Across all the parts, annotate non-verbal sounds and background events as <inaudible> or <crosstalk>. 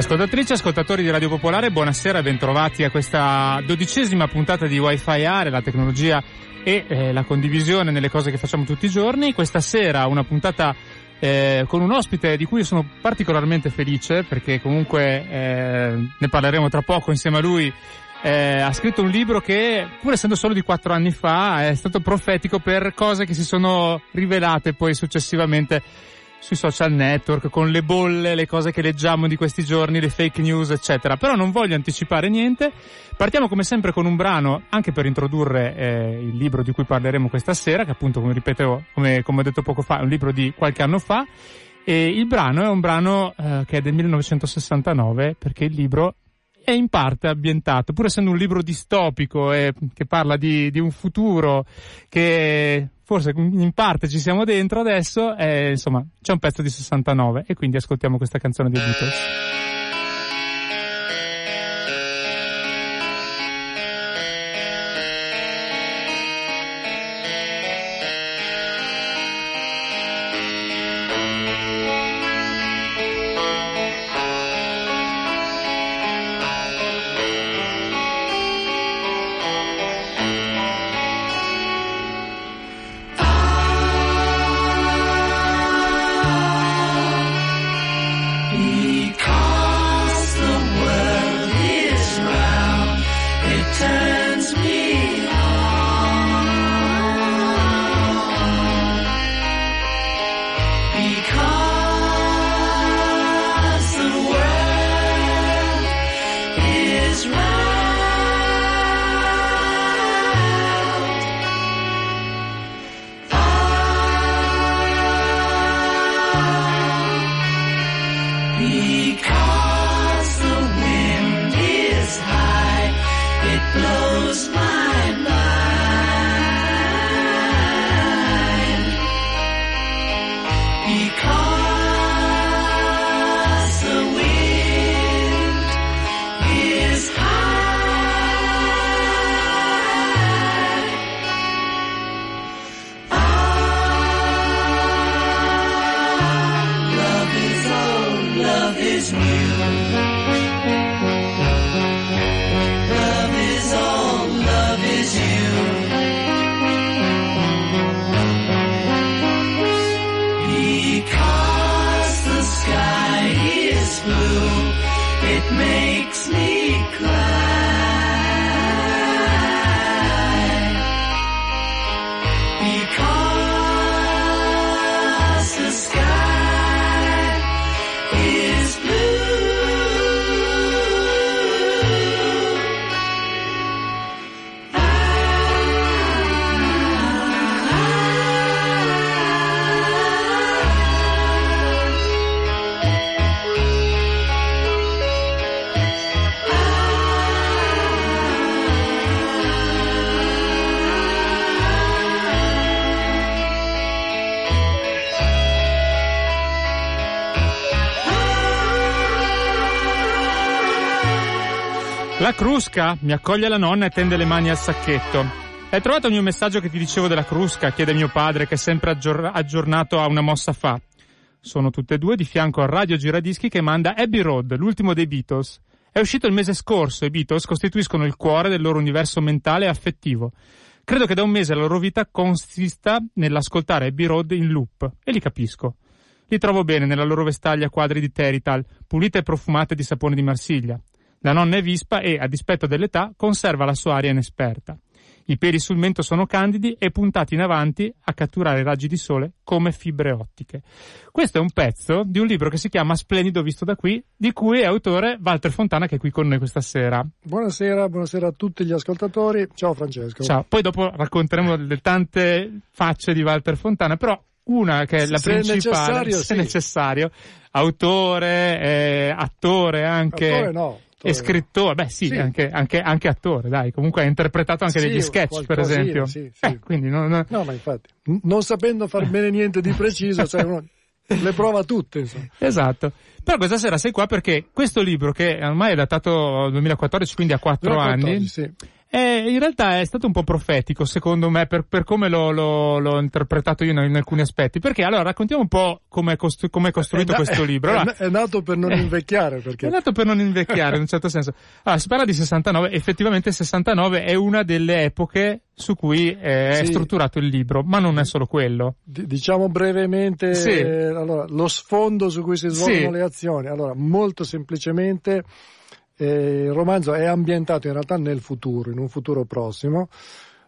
Ascoltatrici e ascoltatori di Radio Popolare, buonasera e bentrovati a questa dodicesima puntata di Wi-Fi Are, la tecnologia e eh, la condivisione nelle cose che facciamo tutti i giorni. Questa sera una puntata eh, con un ospite di cui sono particolarmente felice perché comunque eh, ne parleremo tra poco insieme a lui. Eh, ha scritto un libro che, pur essendo solo di quattro anni fa, è stato profetico per cose che si sono rivelate poi successivamente sui social network, con le bolle, le cose che leggiamo di questi giorni, le fake news, eccetera. Però non voglio anticipare niente. Partiamo come sempre con un brano, anche per introdurre eh, il libro di cui parleremo questa sera, che appunto, come ripeto, come, come ho detto poco fa, è un libro di qualche anno fa. E il brano è un brano eh, che è del 1969, perché il libro è in parte ambientato, pur essendo un libro distopico e che parla di, di un futuro che forse in parte ci siamo dentro adesso, eh, insomma, c'è un pezzo di 69 e quindi ascoltiamo questa canzone dei Beatles. La Crusca mi accoglie la nonna e tende le mani al sacchetto. Hai trovato il mio messaggio che ti dicevo della Crusca? chiede mio padre, che è sempre aggior- aggiornato a una mossa fa. Sono tutte e due di fianco al radio giradischi che manda Abbey Road, l'ultimo dei Beatles. È uscito il mese scorso e i Beatles costituiscono il cuore del loro universo mentale e affettivo. Credo che da un mese la loro vita consista nell'ascoltare Abbey Road in loop, e li capisco. Li trovo bene nella loro vestaglia a quadri di Terital, pulite e profumate di sapone di Marsiglia. La nonna è vispa e, a dispetto dell'età, conserva la sua aria inesperta. I peli sul mento sono candidi e puntati in avanti a catturare i raggi di sole come fibre ottiche. Questo è un pezzo di un libro che si chiama Splendido visto da qui, di cui è autore Walter Fontana che è qui con noi questa sera. Buonasera, buonasera a tutti gli ascoltatori. Ciao Francesco. Ciao. Poi dopo racconteremo delle tante facce di Walter Fontana, però una che è la se principale, necessario, se sì. necessario, autore, eh, attore anche. Attore no. E scrittore, beh sì, Sì. Anche, anche, anche attore, dai, comunque ha interpretato anche Sì, degli sketch per esempio. sì, sì. Eh, quindi non, No, ma infatti, non sapendo far bene niente di preciso, sai, uno le prova tutte, insomma. Esatto. Però questa sera sei qua perché questo libro, che ormai è datato 2014, quindi ha quattro 2014, anni, sì. È- in realtà è stato un po' profetico, secondo me, per, per come l'ho, l'ho- l'ho interpretato io in, in alcuni aspetti. Perché allora raccontiamo un po' come è, costru- costruito È na- questo libro. È, Allora, è nato per non <laughs> invecchiare, perché... È nato per non invecchiare in un certo senso. Allora, si parla di 69, effettivamente il 69 è una delle epoche su cui eh, è Sì. strutturato il libro, ma non è solo quello. D- diciamo brevemente Sì. eh, allora, lo sfondo su cui si svolgono Sì. le azioni. Allora, molto semplicemente eh, il romanzo è ambientato in realtà nel futuro, in un futuro prossimo,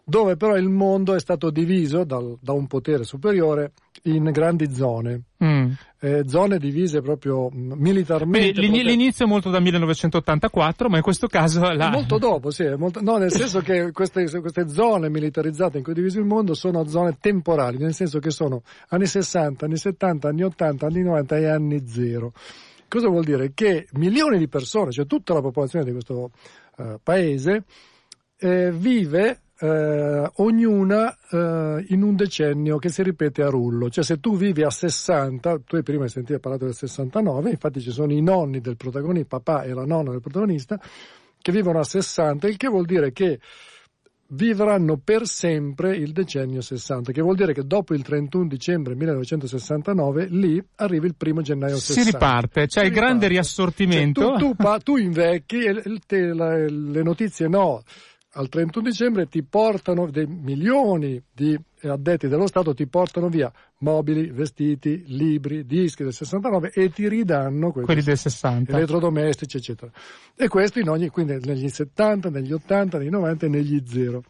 dove però il mondo è stato diviso dal- da un potere superiore in grandi zone, Mm. eh, zone divise proprio mh, militarmente. Quindi prote- l'inizio è molto da 1984, ma in questo caso la... Molto dopo, sì, molto- no, nel <laughs> senso che queste, queste zone militarizzate in cui è diviso il mondo sono zone temporali, nel senso che sono anni 60, anni 70, anni 80, anni 90 e anni zero. Cosa vuol dire? Che milioni di persone, cioè tutta la popolazione di questo eh, paese, eh, vive eh, ognuna eh, in un decennio che si ripete a rullo. Cioè se tu vivi a 60, tu hai prima sentito parlare del 69, infatti ci sono i nonni del protagonista, papà e la nonna del protagonista, che vivono a 60, il che vuol dire che vivranno per sempre il decennio 60, che vuol dire che dopo il 31 dicembre 1969 lì arriva il primo gennaio si 60. riparte, c'è Si il grande riparte. riassortimento. Cioè, tu, tu tu invecchi e te- la- le notizie no. Al 31 dicembre ti portano dei milioni di addetti dello Stato ti portano via mobili, vestiti, libri, dischi del 69 e ti ridanno quelli, quelli del 60. elettrodomestici, eccetera. E questo in ogni, quindi negli 70, negli 80, negli 90 e negli zero.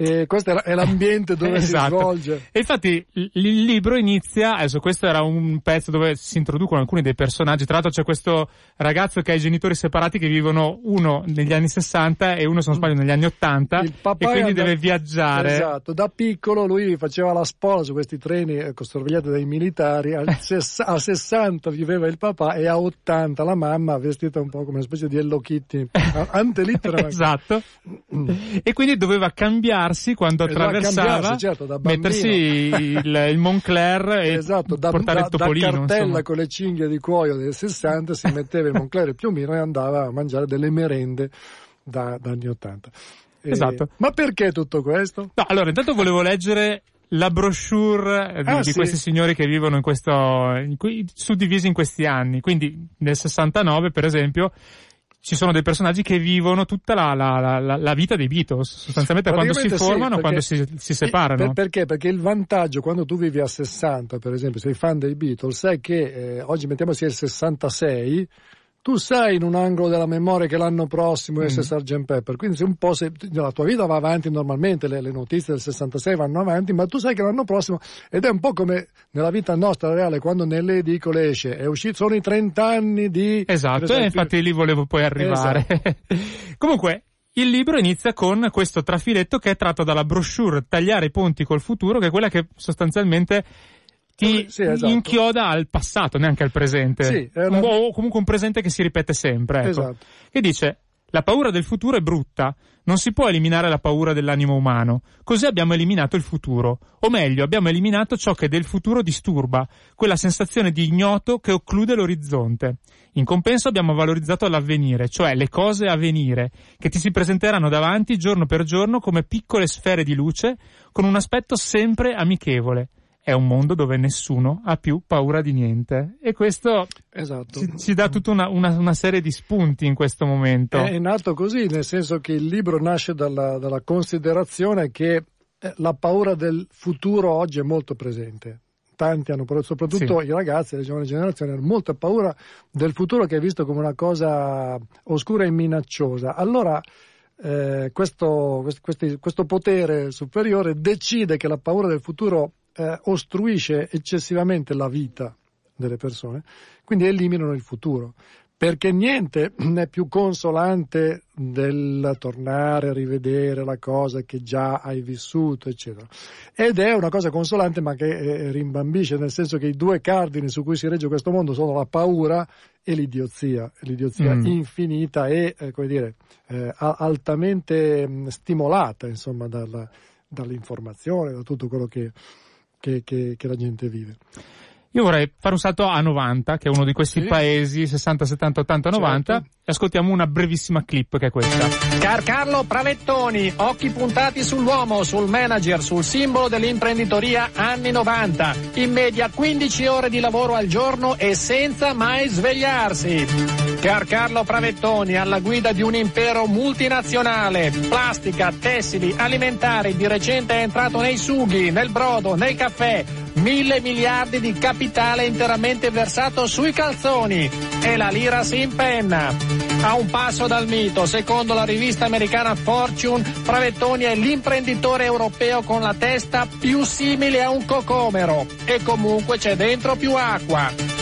E questo è la- è l'ambiente dove Esatto. si svolge. E infatti il libro inizia, adesso questo era un pezzo dove si introducono alcuni dei personaggi, tra l'altro c'è questo ragazzo che ha i genitori separati che vivono uno negli anni 60 e uno se non sbaglio negli anni 80 Il e papà quindi è deve viaggiare. Esatto, da piccolo lui faceva la spola su questi treni eh, sorvegliati dai militari, <laughs> ses- a 60 viveva il papà e a 80 la mamma vestita un po' come una specie di Hello Kitty, a- <laughs> ante litteram. esatto. E quindi doveva cambiarsi quando Esatto, attraversava, certo, mettersi il, il Moncler e <laughs> Esatto, da, portare da- il topolino. da cartella insomma. con le cinghie di cuoio del 60 si metteva il Moncler e il piumino e andava a mangiare delle merende da, da anni 80. Eh, Esatto. Ma perché tutto questo? No, allora, intanto volevo leggere la brochure eh, di, Ah, di sì. questi signori che vivono in questo, in suddivisi in questi anni. Quindi nel 69, per esempio, ci sono dei personaggi che vivono tutta la, la- la- la- vita dei Beatles, sostanzialmente quando si Praticamente sì, formano, quando si, si separano. Per- perché? Perché il vantaggio quando tu vivi a 60, per esempio, sei fan dei Beatles, sai che eh, oggi mettiamo sia il 66, tu sai in un angolo della memoria che l'anno prossimo è Mm. Sgt. Pepper, quindi se un po' se, la tua vita va avanti normalmente, le, le notizie del 66 vanno avanti, ma tu sai che l'anno prossimo, ed è un po' come nella vita nostra reale, quando nelle edicole esce, è uscito, sono i 30 anni di... Esatto, per esempio- e infatti lì volevo poi arrivare. <laughs> Comunque, il libro inizia con questo trafiletto che è tratto dalla brochure Tagliare i ponti col futuro, che è quella che sostanzialmente ti Sì, esatto. inchioda al passato, neanche al presente. Sì, una- O comunque un presente che si ripete sempre. Ecco. Esatto. Che dice, la paura del futuro è brutta, non si può eliminare la paura dell'animo umano. Così abbiamo eliminato il futuro. O meglio, abbiamo eliminato ciò che del futuro disturba, quella sensazione di ignoto che occlude l'orizzonte. In compenso abbiamo valorizzato l'avvenire, cioè le cose a venire, che ti si presenteranno davanti giorno per giorno come piccole sfere di luce, con un aspetto sempre amichevole. È un mondo dove nessuno ha più paura di niente. E questo Esatto. ci, ci dà tutta una, una- una serie di spunti in questo momento. È nato così, nel senso che il libro nasce dalla, dalla considerazione che eh, la paura del futuro oggi è molto presente. Tanti hanno, paura, soprattutto Sì. i ragazzi, le giovani generazioni, hanno molta paura del futuro che è visto come una cosa oscura e minacciosa. Allora, eh, questo, questi, questo, potere superiore decide che la paura del futuro eh, ostruisce eccessivamente la vita delle persone, quindi eliminano il futuro perché niente <clears throat> è più consolante del tornare a rivedere la cosa che già hai vissuto, eccetera. Ed è una cosa consolante ma che eh, rimbambisce, nel senso che i due cardini su cui si regge questo mondo sono la paura e l'idiozia, l'idiozia mm. infinita e, eh, come dire, eh, altamente mm, stimolata, insomma, dalla, dall'informazione, da tutto quello che, che, che, che la gente vive. Io vorrei fare un salto a 90, che è uno di questi sì. paesi 60, 70, 80, 90 certo. e ascoltiamo una brevissima clip che è questa. Carcarlo Pravettoni, occhi puntati sull'uomo, sul manager, sul simbolo dell'imprenditoria anni 90. In media 15 ore di lavoro al giorno e senza mai svegliarsi. Carcarlo Pravettoni alla guida di un impero multinazionale, plastica, tessili, alimentari, di recente è entrato nei sughi, nel brodo, nel caffè, mille miliardi di capitale interamente versato sui calzoni e la lira si impenna. A un passo dal mito, secondo la rivista americana Fortune, Pravettoni è l'imprenditore europeo con la testa più simile a un cocomero e comunque c'è dentro più acqua.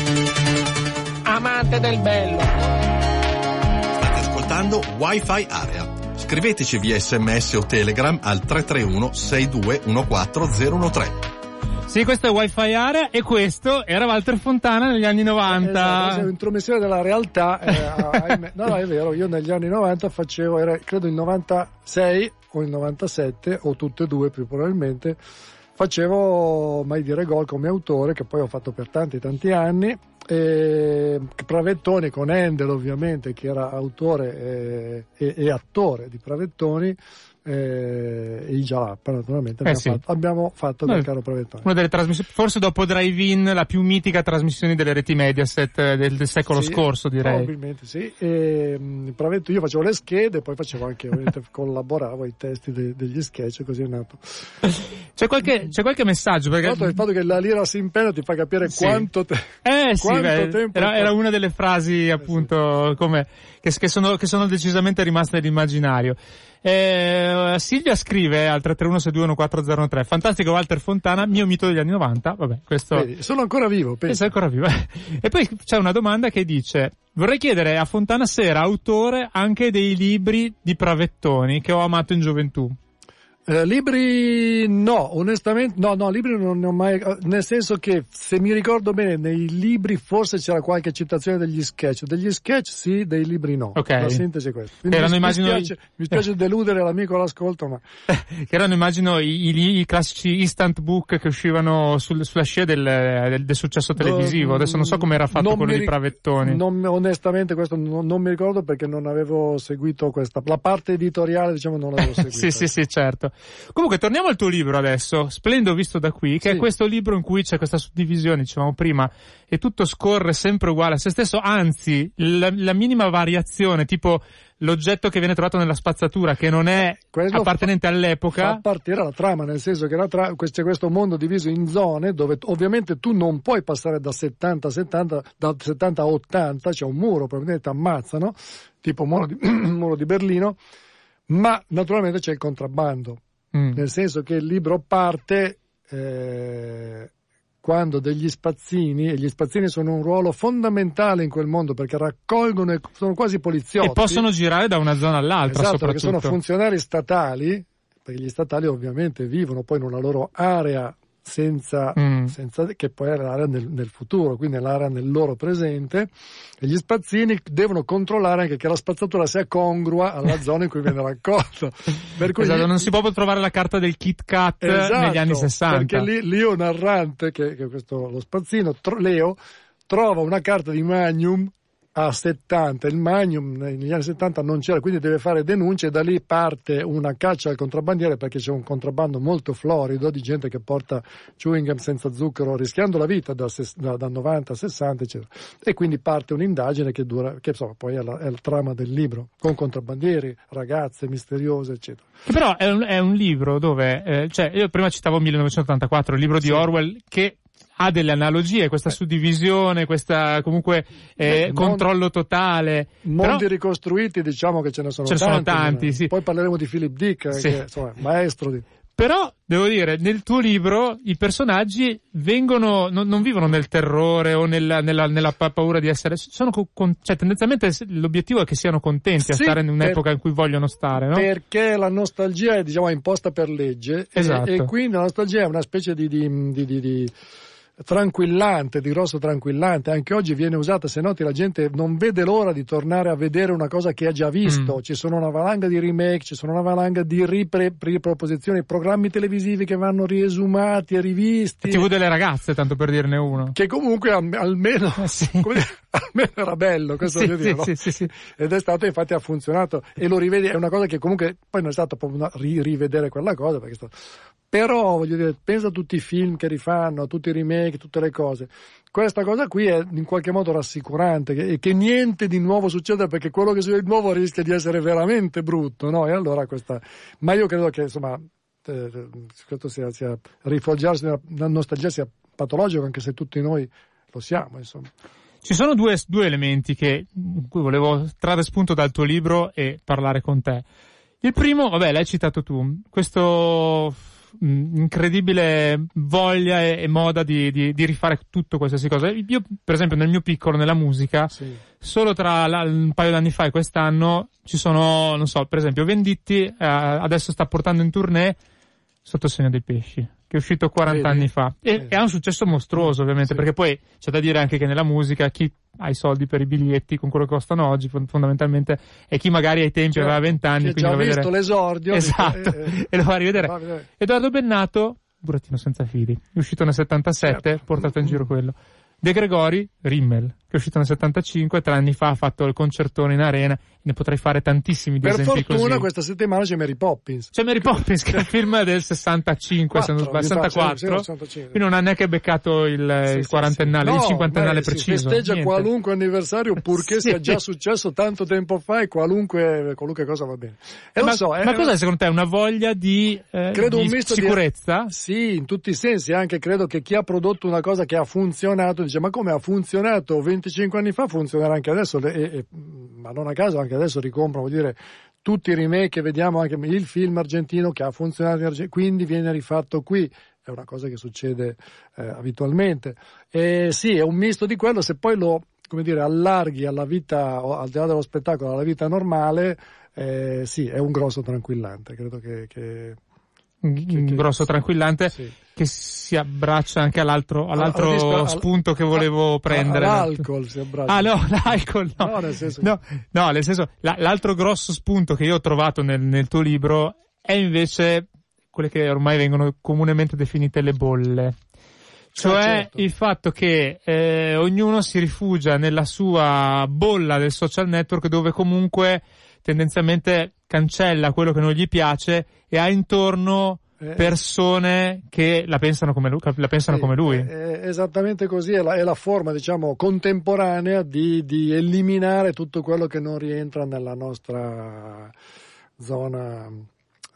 Amante del bello. State ascoltando Wi-Fi Area. Scriveteci via sms o telegram al 331 6214013. Sì, questo è Wi-Fi Area e questo era Walter Fontana negli anni 90. Esatto, è un'intromissione della realtà. Eh, <laughs> no, no, è vero, io negli anni 90 facevo, era credo il 96 o il 97 o tutte e due più probabilmente, facevo Mai dire gol come autore che poi ho fatto per tanti tanti anni e Pravettoni con Endel ovviamente che era autore e, e, e attore di Pravettoni eh, e i Jalappa naturalmente abbiamo, eh sì. fatto, abbiamo fatto del caro Pravettoni. Una delle trasmissioni, forse dopo Drive-In, la più mitica trasmissione delle reti Mediaset eh, del, del secolo sì, scorso direi. Probabilmente sì. E, mh, io facevo le schede e poi facevo anche, <laughs> collaboravo ai testi de, degli sketch così è nato. C'è qualche, c'è qualche messaggio? Perché... Il fatto che la lira si impena ti fa capire sì. quanto, te... eh, sì, beh, tempo... Era, era, una delle frasi appunto come, che, che, sono, che sono decisamente rimaste nell'immaginario. Eh, Silvia scrive al 331 fantastico Walter Fontana, mio mito degli anni 90, vabbè, questo... Vedi, sono ancora vivo, penso. Sono ancora vivo. <laughs> e poi c'è una domanda che dice, vorrei chiedere a Fontana se era autore anche dei libri di Pravettoni che ho amato in gioventù. Eh, libri no, onestamente no, no, libri non ne ho mai, eh, nel senso che se mi ricordo bene nei libri forse c'era qualche citazione degli sketch, degli sketch sì, dei libri no. Ok. La sintesi è questa. Quindi erano, mi, immagino, mi, spiace, mi spiace deludere l'amico all'ascolto, ma... che <laughs> erano immagino i, i, i, classici instant book che uscivano sul, sulla scia del, del, del, successo televisivo, adesso non so come era fatto quello di Pravettoni. Non, onestamente questo non, non, mi ricordo perché non avevo seguito questa, la parte editoriale diciamo non l'avevo <laughs> seguita. sì, sì, sì, certo. Comunque torniamo al tuo libro adesso, Splendo visto da qui, che sì. è questo libro in cui c'è questa suddivisione, dicevamo prima, e tutto scorre sempre uguale a se stesso, anzi la, la minima variazione, tipo l'oggetto che viene trovato nella spazzatura che non è Quello appartenente fa, all'epoca. Fa partire la trama, nel senso che tra- c'è questo mondo diviso in zone dove ovviamente tu non puoi passare da 70 a 70, da 70 a 80, c'è un muro, probabilmente ti ammazzano, tipo muro di, <clears throat> muro di Berlino, ma naturalmente c'è il contrabbando mm. nel senso che il libro parte eh, quando degli spazzini, e gli spazzini sono un ruolo fondamentale in quel mondo perché raccolgono e sono quasi poliziotti. E possono girare da una zona all'altra. Esatto, perché sono funzionari statali, perché gli statali ovviamente vivono poi in una loro area senza, mm. senza, che poi è l'area nel, nel, futuro, quindi è l'area nel loro presente, e gli spazzini devono controllare anche che la spazzatura sia congrua alla <laughs> zona in cui viene raccolta. Per cui esatto, gli... non si può trovare la carta del Kit Kat esatto, negli anni 60. Perché lì, Leo narrante, che, che è questo, lo spazzino, tro, Leo, trova una carta di Magnum a 70, il Magnum negli anni 70 non c'era, quindi deve fare denunce e da lì parte una caccia al contrabbandiere perché c'è un contrabbando molto florido di gente che porta chewing gum senza zucchero rischiando la vita da, da, da 90 a 60 eccetera. E quindi parte un'indagine che dura, che insomma poi è la, è la trama del libro, con contrabbandieri, ragazze misteriose eccetera. Che però è un, è un libro dove, eh, cioè io prima citavo 1984, il libro di sì. Orwell che ha delle analogie, questa suddivisione, questa comunque eh, controllo totale. Mondi Però, ricostruiti, diciamo che ce ne sono Ce ne tanti. sono tanti, sì. Poi parleremo di Philip Dick, Sì. che insomma, maestro di... però, devo dire, nel tuo libro i personaggi vengono, non, non vivono nel terrore o nella, nella- nella pa- paura di essere, sono co- con- cioè tendenzialmente l'obiettivo è che siano contenti a Sì, stare in per- un'epoca in cui vogliono stare, no? Perché la nostalgia è diciamo imposta per legge e- Esatto. e, quindi la nostalgia è una specie di- di- di- di tranquillante, di grosso tranquillante, anche oggi viene usata, se noti la gente non vede l'ora di tornare a vedere una cosa che ha già visto, Mm. ci sono una valanga di remake, ci sono una valanga di ripre- riproposizioni, programmi televisivi che vanno riesumati e rivisti. TV delle ragazze, tanto per dirne uno. Che comunque al- almeno, Eh, sì. come <laughs> almeno era bello, questo Sì, voglio dire, sì, no? sì, sì. Ed è stato, infatti, ha funzionato e lo rivedi, è una cosa che comunque poi non è stato proprio una, ri- rivedere quella cosa, perché è stato- però voglio dire, pensa a tutti i film che rifanno, a tutti i remake, tutte le cose. Questa cosa qui è in qualche modo rassicurante, che, che niente di nuovo succeda perché quello che succede di nuovo rischia di essere veramente brutto, no? E allora questa, ma io credo che insomma, eh, questo sia, sia rifugiarsi nella, nostalgia sia patologico, anche se tutti noi lo siamo, insomma. Ci sono due, due elementi che, in cui volevo trarre spunto dal tuo libro e parlare con te. Il primo, vabbè, l'hai citato tu, questo mh, incredibile voglia e, e moda di, di- di rifare tutto qualsiasi cosa. Io, per esempio, nel mio piccolo, nella musica, Sì. solo tra la- un paio d'anni fa e quest'anno ci sono, non so, per esempio, Venditti eh, adesso sta portando in tournée Sotto il segno dei pesci, che è uscito 40 Vedi? anni fa. E, Vedi. ha un successo mostruoso, ovviamente, Sì. perché poi c'è da dire anche che nella musica chi ha i soldi per i biglietti con quello che costano oggi, fon- fondamentalmente, e chi magari ai tempi Certo, aveva 20 anni, chi ha già visto vedere... l'esordio Esatto, eh, eh, <laughs> e lo va a rivedere. va a. Edoardo Bennato, burattino senza fili, è uscito nel 77, Certo. portato in giro quello. De Gregori, Rimmel, che è uscito nel 75, tre anni fa ha fatto il concertone in arena, ne potrei fare tantissimi di Per fortuna così. questa settimana c'è Mary Poppins. C'è Mary Poppins, che è un film del 65, se non Quattro, sbaglio, mi fa, 64. sì, sì, 65. Quindi non ha neanche beccato il, Sì, il sì, quarantennale, sì. il No, cinquantennale beh, Si preciso. festeggia niente. qualunque anniversario <laughs> purché Sì. sia già successo tanto tempo fa e qualunque, qualunque cosa va bene. E ma so, ma è- cos'è secondo te? Una voglia di, eh, Credo di misto di- sicurezza? Sì, in tutti i sensi, anche credo che chi ha prodotto una cosa che ha funzionato, dice ma come ha funzionato 25 anni fa, funzionerà anche adesso, E- e- ma non a caso anche adesso ricomprano, vuol dire, tutti i remake che vediamo, anche il film argentino che ha funzionato in Argentina, quindi viene rifatto qui, è una cosa che succede eh, abitualmente. E sì, è un misto di quello, se poi lo come dire, allarghi alla vita, al di là dello spettacolo, alla vita normale, eh, sì, è un grosso tranquillante, credo che... che Un che- un grosso tranquillante sì. Che si abbraccia anche all'altro, all'altro Al- al disco- al- spunto che volevo a- prendere. All'alcol si abbraccia. Ah no, <laughs> l'alcol no. No, nel senso- no, no, nel senso, la- l'altro grosso spunto che io ho trovato nel, nel tuo libro è invece quelle che ormai vengono comunemente definite le bolle. Cioè certo. il fatto che eh, ognuno si rifugia nella sua bolla del social network dove comunque tendenzialmente cancella quello che non gli piace e ha intorno Eh, persone che la pensano come lui. La pensano sì, come lui. È, è esattamente così, è la, è la forma, diciamo, contemporanea di, di eliminare tutto quello che non rientra nella nostra zona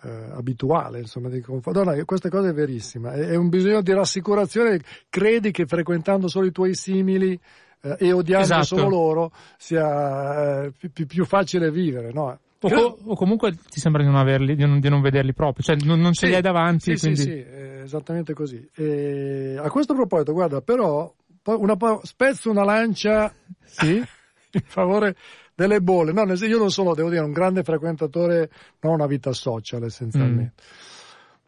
eh, abituale, insomma, di conforto. No, no, questa cosa è verissima, è, è un bisogno di rassicurazione, credi che frequentando solo i tuoi simili eh, e odiando Esatto. solo loro sia eh, più, più facile vivere, no? O, co- o comunque ti sembra di non averli, di non, di non vederli proprio, cioè non, non ce li hai davanti. Sì, quindi... sì, sì, è esattamente così. E a questo proposito, guarda, però, una, spezzo una lancia <laughs> Sì? <laughs> in favore delle bolle. No, io non sono, devo dire, un grande frequentatore, non ho una vita social essenzialmente. Mm.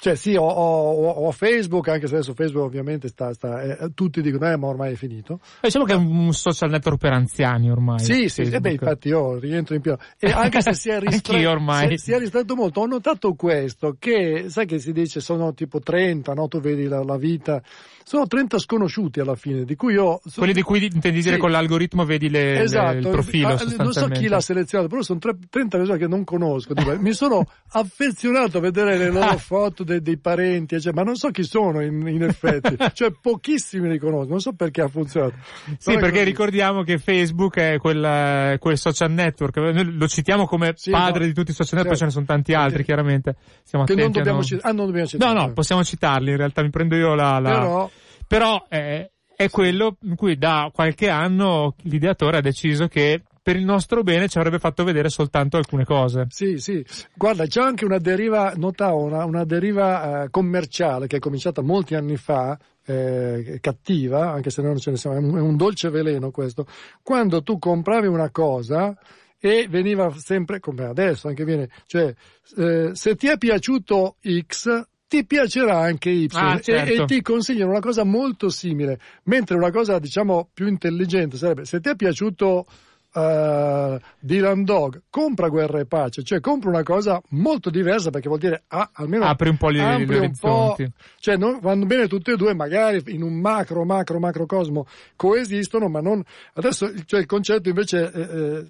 Cioè sì, ho, ho- ho Facebook, anche se adesso Facebook ovviamente sta, sta eh, tutti dicono, eh, ma ormai è finito. Eh, Diciamo che è un social network per anziani ormai. Sì, sì, e beh, infatti io rientro in pieno. E <laughs> anche se si è ristretto, Anch'io ormai. Si, è ristretto molto, ho notato questo, che sai che si dice sono tipo 30, no? Tu vedi la, la vita, sono 30 sconosciuti alla fine, di cui io... so- Quelli di cui intendi dire Sì. con l'algoritmo vedi le, le- Esatto, il profilo Ah, non so chi l'ha selezionato, però sono tre- 30 persone che non conosco. Mi sono <laughs> affezionato a vedere le loro <laughs> foto dei, dei parenti, eccetera, ma non so chi sono in, in effetti. <laughs> cioè, pochissimi li conosco, non so perché ha funzionato. Sì, perché così. ricordiamo che Facebook è quel, quel social network, noi lo citiamo come Sì, padre no, di tutti i social network, certo. ce ne sono tanti altri, Che- chiaramente. Stiamo Che non attenti a dobbiamo non- citare. Ah, non dobbiamo No, citare. no, possiamo citarli, in realtà mi prendo io la... la... Però, però eh, è quello in cui da qualche anno l'ideatore ha deciso che per il nostro bene ci avrebbe fatto vedere soltanto alcune cose. Sì, sì. Guarda, c'è anche una deriva, notavo, una, una deriva eh, commerciale che è cominciata molti anni fa, eh, cattiva, anche se non ce ne siamo, è un, è un dolce veleno questo. Quando tu compravi una cosa, e veniva sempre come adesso anche viene cioè eh, se ti è piaciuto X ti piacerà anche Y ah, certo. e, e, ti consigliano una cosa molto simile mentre una cosa diciamo più intelligente sarebbe se ti è piaciuto uh, Dylan Dog, compra Guerra e Pace, cioè compra una cosa molto diversa perché vuol dire ah, almeno apri un po' gli, gli orizzonti. cioè non, vanno bene tutte e due, magari in un macro, macro, macrocosmo coesistono, ma non. Adesso cioè, il concetto invece è,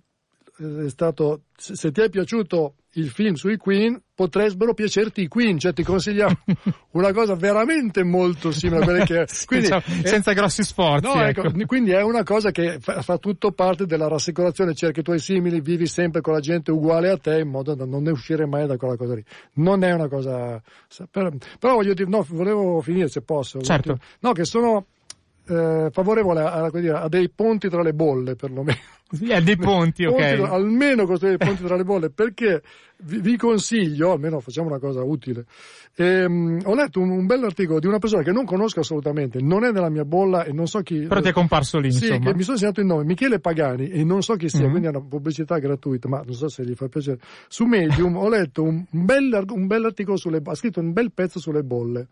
è stato se ti è piaciuto il film sui Queen potrebbero piacerti i Queen, cioè ti consigliamo <laughs> una cosa veramente molto simile a quelle che... Quindi, diciamo, senza grossi sforzi. No, ecco. Ecco, quindi è una cosa che fa, fa, tutto parte della rassicurazione, cerchi i tuoi simili, vivi sempre con la gente uguale a te in modo da non ne uscire mai da quella cosa lì. Non è una cosa... Però, però voglio dire, no, volevo finire se posso. Certo. No, che sono eh, favorevole a, a, a, dei ponti tra le bolle, perlomeno. a dei ponti, ok. Ponti, almeno costruire dei ponti tra le bolle, perché vi, vi consiglio, almeno facciamo una cosa utile. Ehm, ho letto un, un bell'articolo di una persona che non conosco assolutamente, non è nella mia bolla e non so chi. Però ti è comparso lì, sì, insomma. mi sono segnato il nome, Michele Pagani, e non so chi sia, mm-hmm. quindi è una pubblicità gratuita, ma non so se gli fa piacere. Su Medium ho letto un, un, bel, un bell'articolo sulle, ha scritto un bel pezzo sulle bolle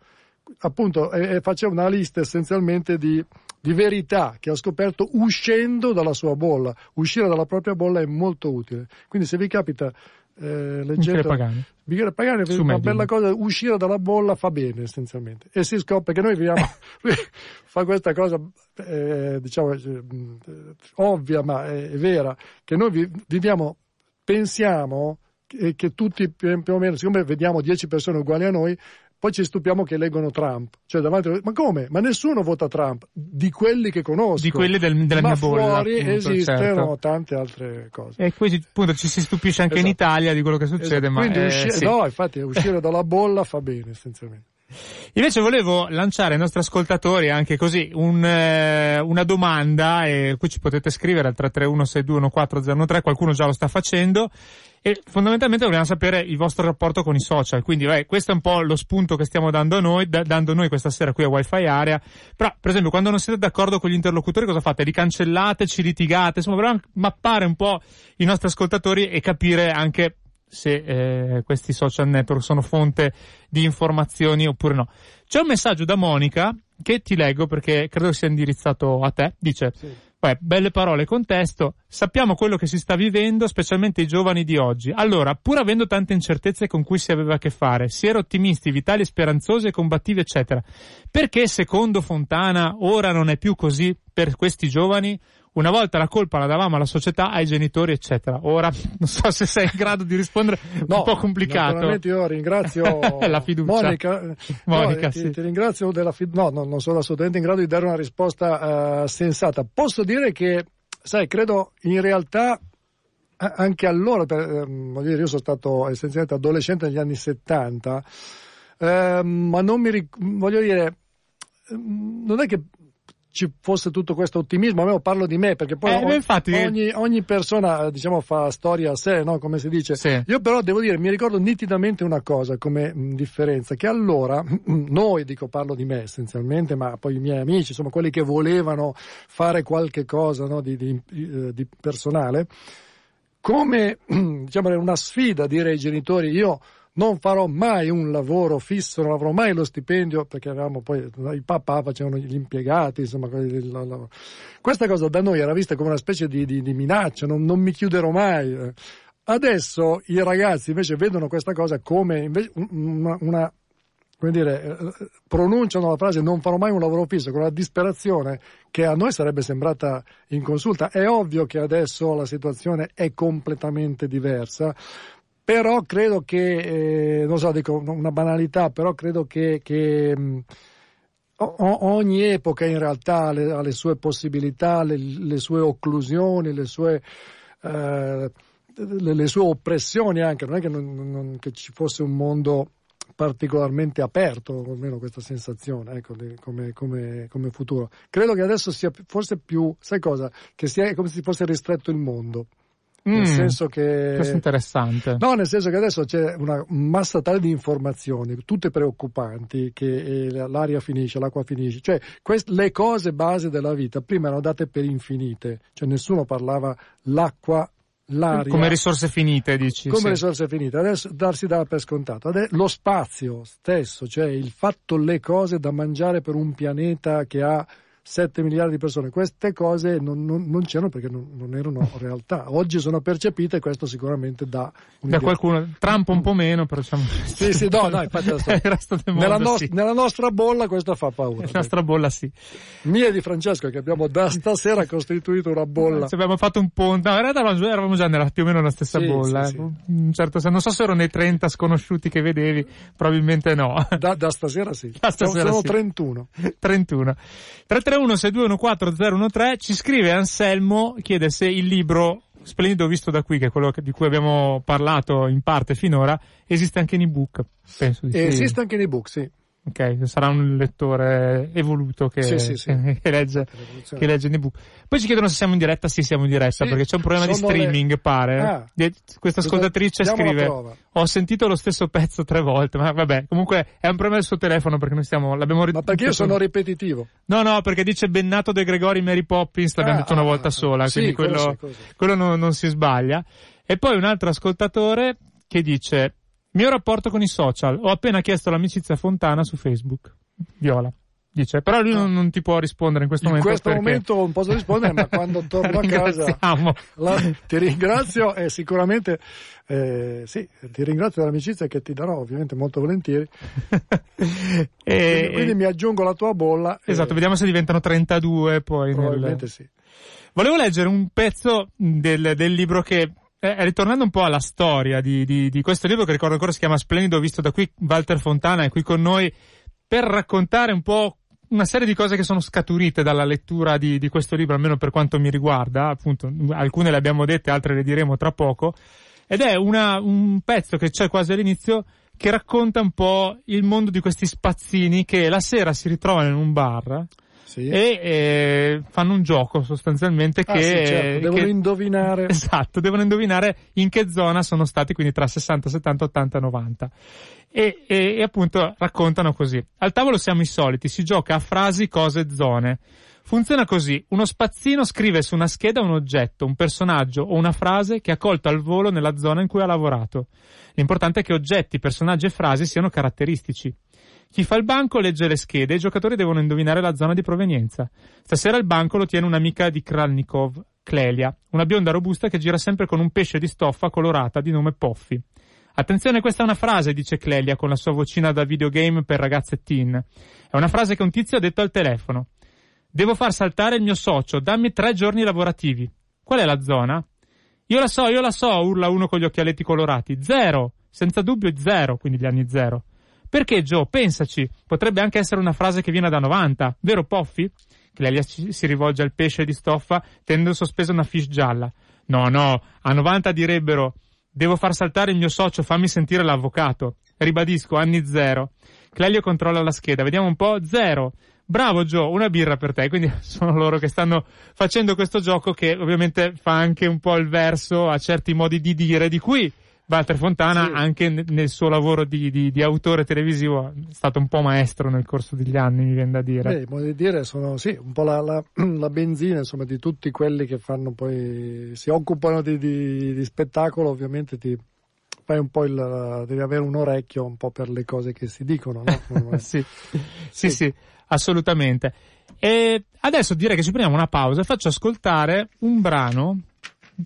appunto e, e faceva una lista essenzialmente di, di, verità che ha scoperto uscendo dalla sua bolla. Uscire dalla propria bolla è molto utile. Quindi se vi capita eh, leggendo Pagani, Michele Pagani è una bella cosa, uscire dalla bolla fa bene essenzialmente. E si scopre che noi viviamo, <laughs> <laughs> fa questa cosa eh, diciamo eh, ovvia ma è, è, vera, che noi viviamo, pensiamo che, che tutti più o meno, siccome vediamo 10 persone uguali a noi, poi ci stupiamo che eleggono Trump. Cioè, davanti, ma come? Ma nessuno vota Trump, di quelli che conosco. Di quelli del, della ma mia bolla. fuori appunto, esistono certo. tante altre cose. E poi appunto ci si stupisce anche esatto. in Italia di quello che succede, esatto. ma Quindi eh, usci- sì. no, infatti uscire dalla bolla fa bene essenzialmente. Invece volevo lanciare ai nostri ascoltatori anche così un, eh, una domanda, e qui ci potete scrivere al 331-6214013, qualcuno già lo sta facendo, e fondamentalmente vogliamo sapere il vostro rapporto con i social. Quindi, beh, questo è un po' lo spunto che stiamo dando noi, da, dando noi questa sera qui a Wi-Fi Area. Però, per esempio, quando non siete d'accordo con gli interlocutori, cosa fate? Li cancellate, ci litigate? Insomma, vogliamo mappare un po' i nostri ascoltatori e capire anche se eh, questi social network sono fonte di informazioni oppure no. C'è un messaggio da Monica che ti leggo perché credo sia indirizzato a te. Dice, Sì. Beh, belle parole, contesto. Sappiamo quello che si sta vivendo, specialmente i giovani di oggi. Allora, pur avendo tante incertezze con cui si aveva a che fare, si era ottimisti, vitali, speranzosi combattivi, eccetera. Perché, secondo Fontana, ora non è più così per questi giovani? Una volta la colpa la davamo alla società, ai genitori, eccetera. Ora, <laughs> non so se sei in grado di rispondere, No, un po' complicato. Naturalmente io ringrazio <laughs> La fiducia. Monica, <laughs> no, Monica, eh, sì. ti, ti ringrazio della fiducia, no, no, non sono assolutamente in grado di dare una risposta eh, sensata. Posso dire che, sai, credo in realtà anche allora, per, voglio dire, io sono stato essenzialmente adolescente negli anni 70, ehm, ma non mi ric- voglio dire, ehm, non è che ci fosse tutto questo ottimismo, almeno parlo di me, perché poi Eh, beh, infatti- ogni, ogni persona eh, diciamo fa storia a sé, no? come si dice. Sì. Io però devo dire, mi ricordo nitidamente una cosa come mh, differenza, che allora, <clears throat> noi, dico parlo di me essenzialmente, ma poi i miei amici, insomma quelli che volevano fare qualche cosa no, di, di- eh, di personale, come <clears throat> diciamo una sfida dire ai genitori io non farò mai un lavoro fisso, non avrò mai lo stipendio, perché avevamo poi i papà facevano gli impiegati, insomma, la- la- questa cosa da noi era vista come una specie di, di- di minaccia, non, non mi chiuderò mai. eh. Adesso i ragazzi invece vedono questa cosa come una, una- come dire, eh, pronunciano la frase non farò mai un lavoro fisso con una disperazione che a noi sarebbe sembrata inconsulta. È ovvio che adesso la situazione è completamente diversa, però credo che, eh, non so, dico una banalità, però credo che, che mh, o- ogni epoca in realtà ha le, ha le sue possibilità, le, le sue occlusioni, le sue, eh, le, sue oppressioni anche, non è che, non- non- che ci fosse un mondo particolarmente aperto, almeno questa sensazione, ecco, come, come, come, futuro. Credo che adesso sia forse più, sai cosa? Che sia come se fosse ristretto il mondo. Nel mm, senso che. Questo è interessante. No, nel senso che adesso c'è una massa tale di informazioni, tutte preoccupanti, che eh, l'aria finisce, l'acqua finisce. Cioè, quest- le cose base della vita prima erano date per infinite. Cioè, nessuno parlava l'acqua l'aria. Come risorse finite, dici. Come sì. risorse finite, adesso darsi dava per scontato. Adesso, lo spazio stesso, cioè il fatto le cose da mangiare per un pianeta che ha 7 miliardi di persone. Queste cose non, non, non c'erano perché non, non, erano realtà. Oggi sono percepite e questo sicuramente dà Da qualcuno, Trump un po' meno, però diciamo... Sì, sì, no, no, infatti <laughs> nella, mondo, no, sì. nella, nostra bolla questa fa paura. Nella nostra bolla sì. Mia e di Francesco che abbiamo da stasera costituito una bolla. Ci abbiamo fatto un ponte, no, in realtà eravamo già nella, più o meno nella stessa sì, bolla. Sì, eh. certo, non so se erano nei 30 sconosciuti che vedevi, probabilmente no. Da, da stasera sì. Da stasera sono, sono 31. 31. 331 6214 013 ci scrive Anselmo, chiede se il libro splendido visto da qui, che è quello di cui abbiamo parlato in parte finora, esiste anche in ebook. Penso di sì. Esiste anche in ebook, sì. Ok, sarà un lettore evoluto che, sì, sì, sì. che, legge, che legge in ebook. Poi ci chiedono se siamo in diretta, sì siamo in diretta, perché c'è un problema di streaming, le... pare. Ah, Questa ascoltatrice scrive, ho sentito lo stesso pezzo tre volte, ma vabbè, comunque è un problema del suo telefono perché noi stiamo, l'abbiamo Ma perché io sono ripetitivo? No, no, perché dice Bennato De Gregori Mary Poppins, l'abbiamo ah, detto una volta ah, sola, quindi quello, quello, quello non, non si sbaglia. E poi un altro ascoltatore che dice mio rapporto con i social. Ho appena chiesto l'amicizia Fontana su Facebook. Viola. Dice, però lui non, non ti può rispondere in questo in momento. In questo perché... momento non posso rispondere, ma quando torno a <laughs> casa la, ti ringrazio e sicuramente eh, sì, ti ringrazio dell'amicizia che ti darò ovviamente molto volentieri. <laughs> e, quindi, quindi, mi aggiungo alla tua bolla. Esatto, e... vediamo se diventano 32 poi. Probabilmente nel... sì. Volevo leggere un pezzo del, del libro che eh, ritornando un po' alla storia di, di, di, questo libro che ricordo ancora si chiama Splendido, visto da qui Walter Fontana è qui con noi per raccontare un po' una serie di cose che sono scaturite dalla lettura di, di questo libro, almeno per quanto mi riguarda, appunto, alcune le abbiamo dette, altre le diremo tra poco, ed è una, un pezzo che c'è quasi all'inizio che racconta un po' il mondo di questi spazzini che la sera si ritrovano in un bar sì. e eh, fanno un gioco sostanzialmente ah, che, sì, certo. devono che, indovinare <laughs> esatto devono indovinare in che zona sono stati quindi tra 60 70 80 90 e, e, e appunto raccontano così al tavolo siamo i soliti si gioca a frasi cose zone Funziona così, uno spazzino scrive su una scheda un oggetto, un personaggio o una frase che ha colto al volo nella zona in cui ha lavorato. L'importante è che oggetti, personaggi e frasi siano caratteristici. Chi fa il banco legge le schede e i giocatori devono indovinare la zona di provenienza. Stasera il banco lo tiene un'amica di Kralnikov, Clelia, una bionda robusta che gira sempre con un pesce di stoffa colorata di nome Poffy. Attenzione, questa è una frase, dice Clelia con la sua vocina da videogame per ragazze teen. È una frase che un tizio ha detto al telefono. Devo far saltare il mio socio, dammi tre giorni lavorativi. Qual è la zona? Io la so, io la so, urla uno con gli occhialetti colorati. Zero! Senza dubbio zero, quindi gli anni zero. Perché Joe, pensaci, potrebbe anche essere una frase che viene da 90, vero Poffi? Clelia si rivolge al pesce di stoffa tenendo sospesa una fish gialla. No, no, a 90 direbbero devo far saltare il mio socio, fammi sentire l'avvocato. Ribadisco, anni zero. Clelio controlla la scheda, vediamo un po', zero. Bravo Joe, una birra per te. Quindi <laughs> sono loro che stanno facendo questo gioco che ovviamente fa anche un po' il verso a certi modi di dire di cui Walter Fontana sì. anche nel suo lavoro di, di, di, autore televisivo è stato un po' maestro nel corso degli anni, mi viene da dire. Beh, di dire, sono sì, un po' la, la, <clears throat> la, benzina insomma, di tutti quelli che fanno poi, si occupano di, di spettacolo, ovviamente ti fai un po' il, devi avere un orecchio un po' per le cose che si dicono, no? <laughs> sì. sì, sì, sì, assolutamente. E adesso direi che ci prendiamo una pausa e faccio ascoltare un brano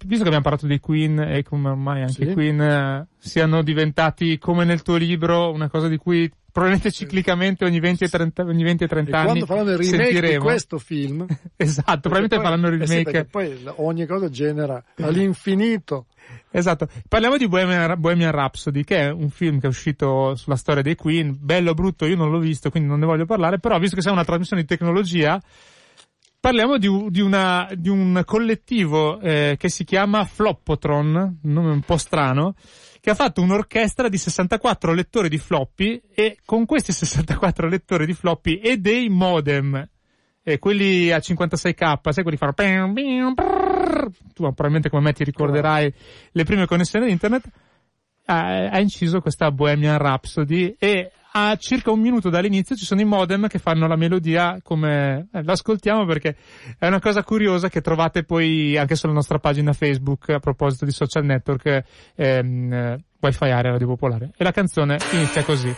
visto che abbiamo parlato dei Queen e come ormai anche sì. Queen eh, siano diventati come nel tuo libro una cosa di cui probabilmente ciclicamente ogni 20 e 30, ogni 20 e 30 e anni quando faranno il remake sentiremo. di questo film <laughs> esatto probabilmente poi, faranno il remake eh sì, poi ogni cosa genera all'infinito. Esatto. Parliamo di Bohemian, Bohemian, Rhapsody che è un film che è uscito sulla storia dei Queen. Bello brutto io non l'ho visto quindi non ne voglio parlare però visto che siamo una trasmissione di tecnologia parliamo di, di, una, di un collettivo eh, che si chiama Floppotron, un nome un po' strano, che ha fatto un'orchestra di 64 lettori di floppy e con questi 64 lettori di floppy e dei modem, eh, quelli a 56k, sai quelli fanno tu probabilmente come me ti ricorderai le prime connessioni internet, ha, ha inciso questa Bohemian Rhapsody e a circa un minuto dall'inizio ci sono i modem che fanno la melodia come eh, l'ascoltiamo perché è una cosa curiosa che trovate poi anche sulla nostra pagina Facebook a proposito di social network ehm, eh, Wi-Fi Area Radio Popolare e la canzone inizia così.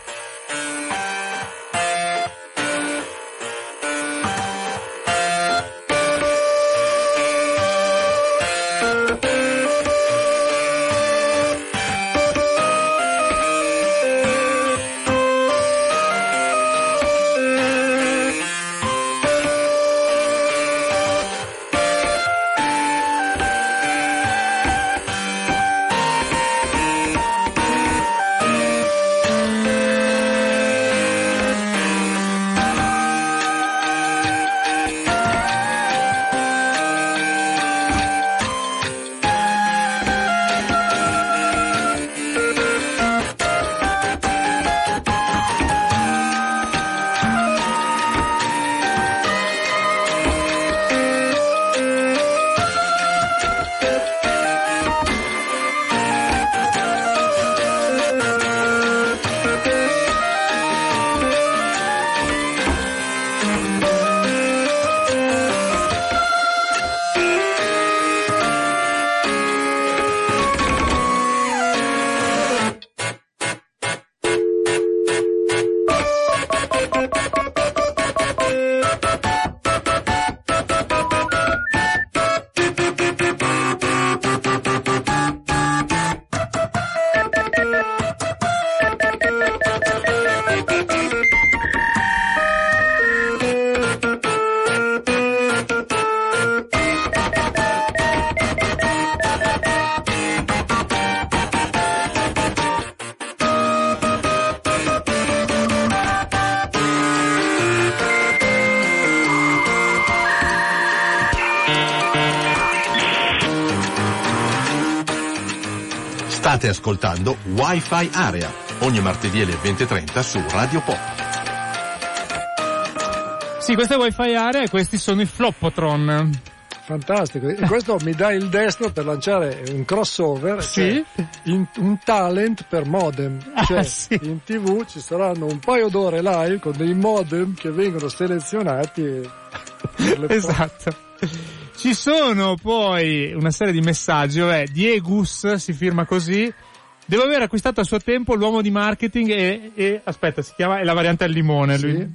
State ascoltando Wi-Fi Area, ogni martedì alle 20.30 su Radio Pop. Sì, questa è Wi-Fi Area e questi sono i Floppotron. Fantastico, e questo mi dà il destro per lanciare un crossover, sì? cioè in, un talent per modem. Cioè, ah, sì. in tv ci saranno un paio d'ore live con dei modem che vengono selezionati. esatto. Ci sono poi una serie di messaggi, vabbè, Diegus si firma così. Devo aver acquistato a suo tempo l'uomo di marketing e, e aspetta, si chiama, è la variante al limone, Sì. lui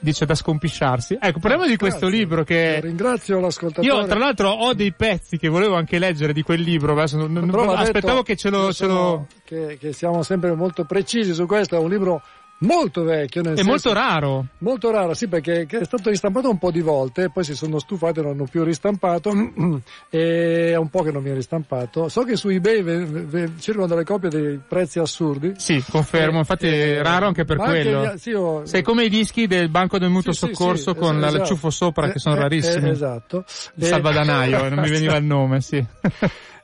dice da scompisciarsi. Ecco, parliamo di questo Grazie. libro che Ringrazio l'ascoltatore. io tra l'altro ho dei pezzi che volevo anche leggere di quel libro, adesso non- non- aspettavo detto che ce lo, che ce lo... sono- Che, che siamo sempre molto precisi su questo, è un libro molto vecchio. Nel È senso- molto raro. Molto raro, sì, perché è stato ristampato un po' di volte, poi si sono stufati e non hanno più ristampato, <clears throat> e è un po' che non viene ristampato. So che su eBay ve- ve- circolano delle copie dei prezzi assurdi. Sì, confermo, infatti è raro anche per anche quello. gli- sì, io- Sei come i dischi del Banco del Mutuo Sì, Soccorso sì, con es- la- esatto. l'acciuffo sopra che sono Eh, eh, rarissimi. eh, esatto. Il Eh, salvadanaio, <laughs> non mi veniva il nome, sì.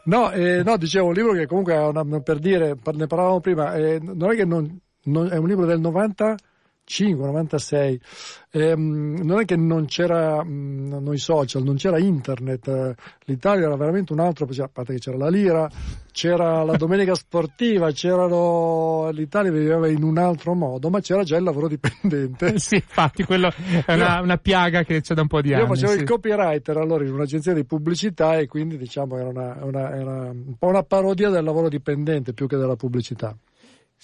No, eh, no, dicevo, un libro che comunque una, per dire, ne parlavamo prima, eh, non è che non, non- è un libro del 95, 96, ehm, non è che non c'era, mh, noi social, non c'era internet, eh, l'Italia era veramente un altro, a parte che c'era la lira, c'era la domenica sportiva, c'erano, l'Italia viveva in un altro modo, ma c'era già il lavoro dipendente. <laughs> sì, infatti, quello è una, una piaga che c'è da un po' di Io anni. facevo sì. il copywriter allora in un'agenzia di pubblicità e quindi diciamo era, una, una- era un po' una parodia del lavoro dipendente più che della pubblicità.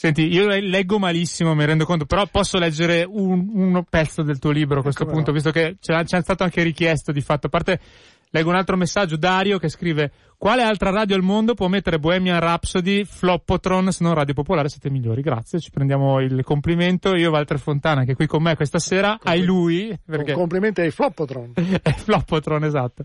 Senti, io leggo malissimo, mi rendo conto, però posso leggere un, un pezzo del tuo libro a questo come punto, no. visto che c'è, c'è stato anche richiesto di fatto. A parte, leggo un altro messaggio, Dario, che scrive, quale altra radio al mondo può mettere Bohemian Rhapsody, Floppotron, se non Radio Popolare, siete migliori, grazie, ci prendiamo il complimento. Io, Walter Fontana, che è qui con me questa sera, hai lui, perché... Complimenti ai Floppotron. <laughs> È Floppotron, esatto.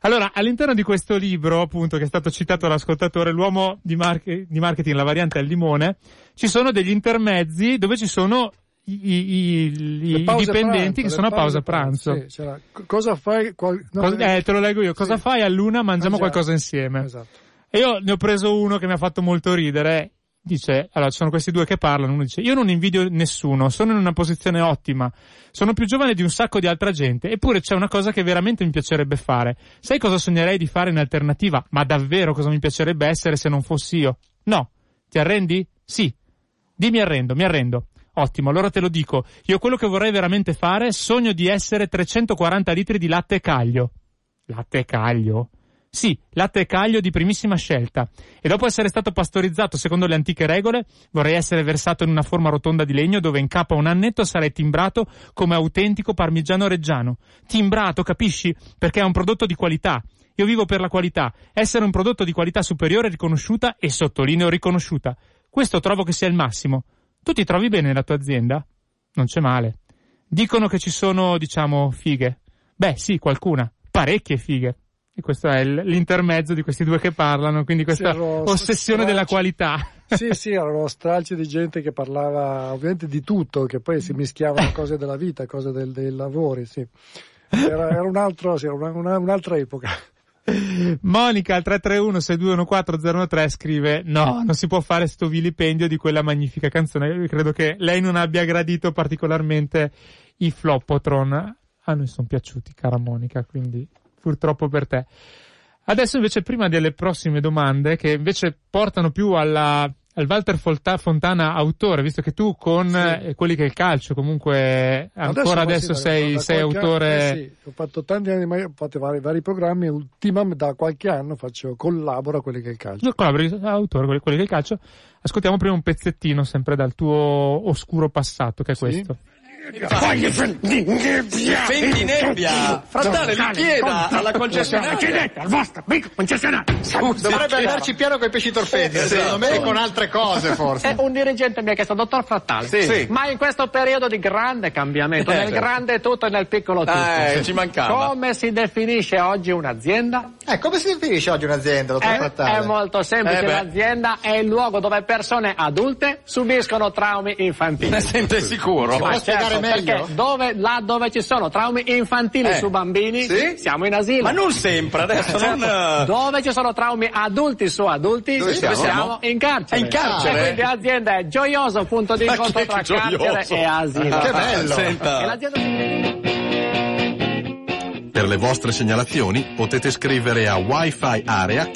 Allora, all'interno di questo libro, appunto, che è stato citato dall'ascoltatore, l'uomo di, marche- di marketing, la variante al limone, ci sono degli intermezzi dove ci sono i, i, i dipendenti pranzo, che sono a pausa pranzo. Sì, cosa fai? Qual... No, eh, te lo leggo io. Cosa sì. fai a luna? Mangiamo Mangiare. qualcosa insieme. Esatto. E io ne ho preso uno che mi ha fatto molto ridere. Dice, allora ci sono questi due che parlano, uno dice, io non invidio nessuno, sono in una posizione ottima, sono più giovane di un sacco di altra gente, eppure c'è una cosa che veramente mi piacerebbe fare. Sai cosa sognerei di fare in alternativa? Ma davvero cosa mi piacerebbe essere se non fossi io? No. Ti arrendi? Sì. Dimmi arrendo, mi arrendo. Ottimo, allora te lo dico. Io quello che vorrei veramente fare, sogno di essere 340 litri di latte caglio. Latte caglio? Sì, latte caglio di primissima scelta. E dopo essere stato pastorizzato secondo le antiche regole, vorrei essere versato in una forma rotonda di legno dove in capo a un annetto sarei timbrato come autentico parmigiano reggiano. Timbrato, capisci? Perché è un prodotto di qualità. Io vivo per la qualità. Essere un prodotto di qualità superiore riconosciuta e sottolineo riconosciuta. Questo trovo che sia il massimo. Tu ti trovi bene nella tua azienda? Non c'è male. Dicono che ci sono, diciamo, fighe. Beh, sì, qualcuna. Parecchie fighe. E questo è l'intermezzo di questi due che parlano, quindi questa Sì, ossessione stracci. della qualità. Sì, sì, erano stralci di gente che parlava ovviamente di tutto, che poi si mischiavano cose della vita, cose del- dei lavori, sì. Era, era un altro, sì, era una- una- un'altra epoca. <laughs> Monica al 331-6214013 scrive no, non si può fare sto vilipendio di quella magnifica canzone. Io credo che lei non abbia gradito particolarmente i Floppotron. A noi sono piaciuti, cara Monica, quindi purtroppo per te. Adesso invece prima delle prossime domande che invece portano più alla, al Walter Fontana autore, visto che tu con Sì. eh, quelli che è il calcio comunque ancora adesso, da- sei, da sei autore... anno- eh sì, ho fatto tanti anni, ma ho fatto vari, vari programmi, ultimamente da qualche anno faccio, collaboro a quelli che è il calcio. Io collabori autore, quelli, quelli del calcio. Ascoltiamo prima un pezzettino sempre dal tuo oscuro passato, che è Sì. questo. Fendi nebbia! Frattale, li chieda alla concessionaria! al vostro amico concessionario. Dovrebbe andarci piano con i pesci torfetti, secondo me, e con altre cose forse. E un dirigente mi ha chiesto, dottor Frattale, Sì. ma in questo periodo di grande cambiamento, Eh, nel certo. grande tutto e nel piccolo tutto, Eh, ci mancava. come si definisce oggi un'azienda? Eh, come si definisce oggi un'azienda, dottor È, Frattale? è molto semplice, Eh l'azienda è il luogo dove persone adulte subiscono traumi infantili. Ne sente sicuro? Ma spiegare certo, meglio? perché dove, là dove ci sono traumi infantili Eh, su bambini, sì? siamo in asilo. Ma non sempre, adesso non... eh, Dove ci sono traumi adulti su adulti, Dove siamo? in carcere. Ah, in carcere? E quindi l'azienda è gioioso punto di incontro tra gioioso? carcere e asilo. Che bello. Senta. Per le vostre segnalazioni potete scrivere a wifi area.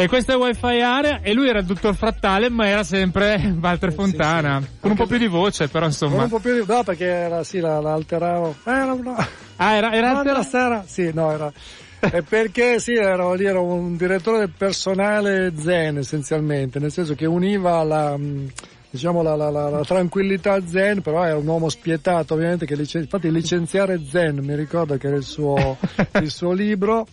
E questo è Wi-Fi Area e lui era il dottor Frattale, ma era sempre Walter Fontana. Con un po' più di voce, però Con insomma. un po' più di... No, perché era, sì, la, la alteravo. Era una... Ah, era, era No, altera- sera, sì, no, era... è perché sì, ero lì, ero un direttore del personale zen essenzialmente, nel senso che univa la, mh, diciamo, la, la- la- la tranquillità zen, però era un uomo spietato ovviamente, che licen- infatti licenziare zen, mi ricordo che era il suo, il suo libro,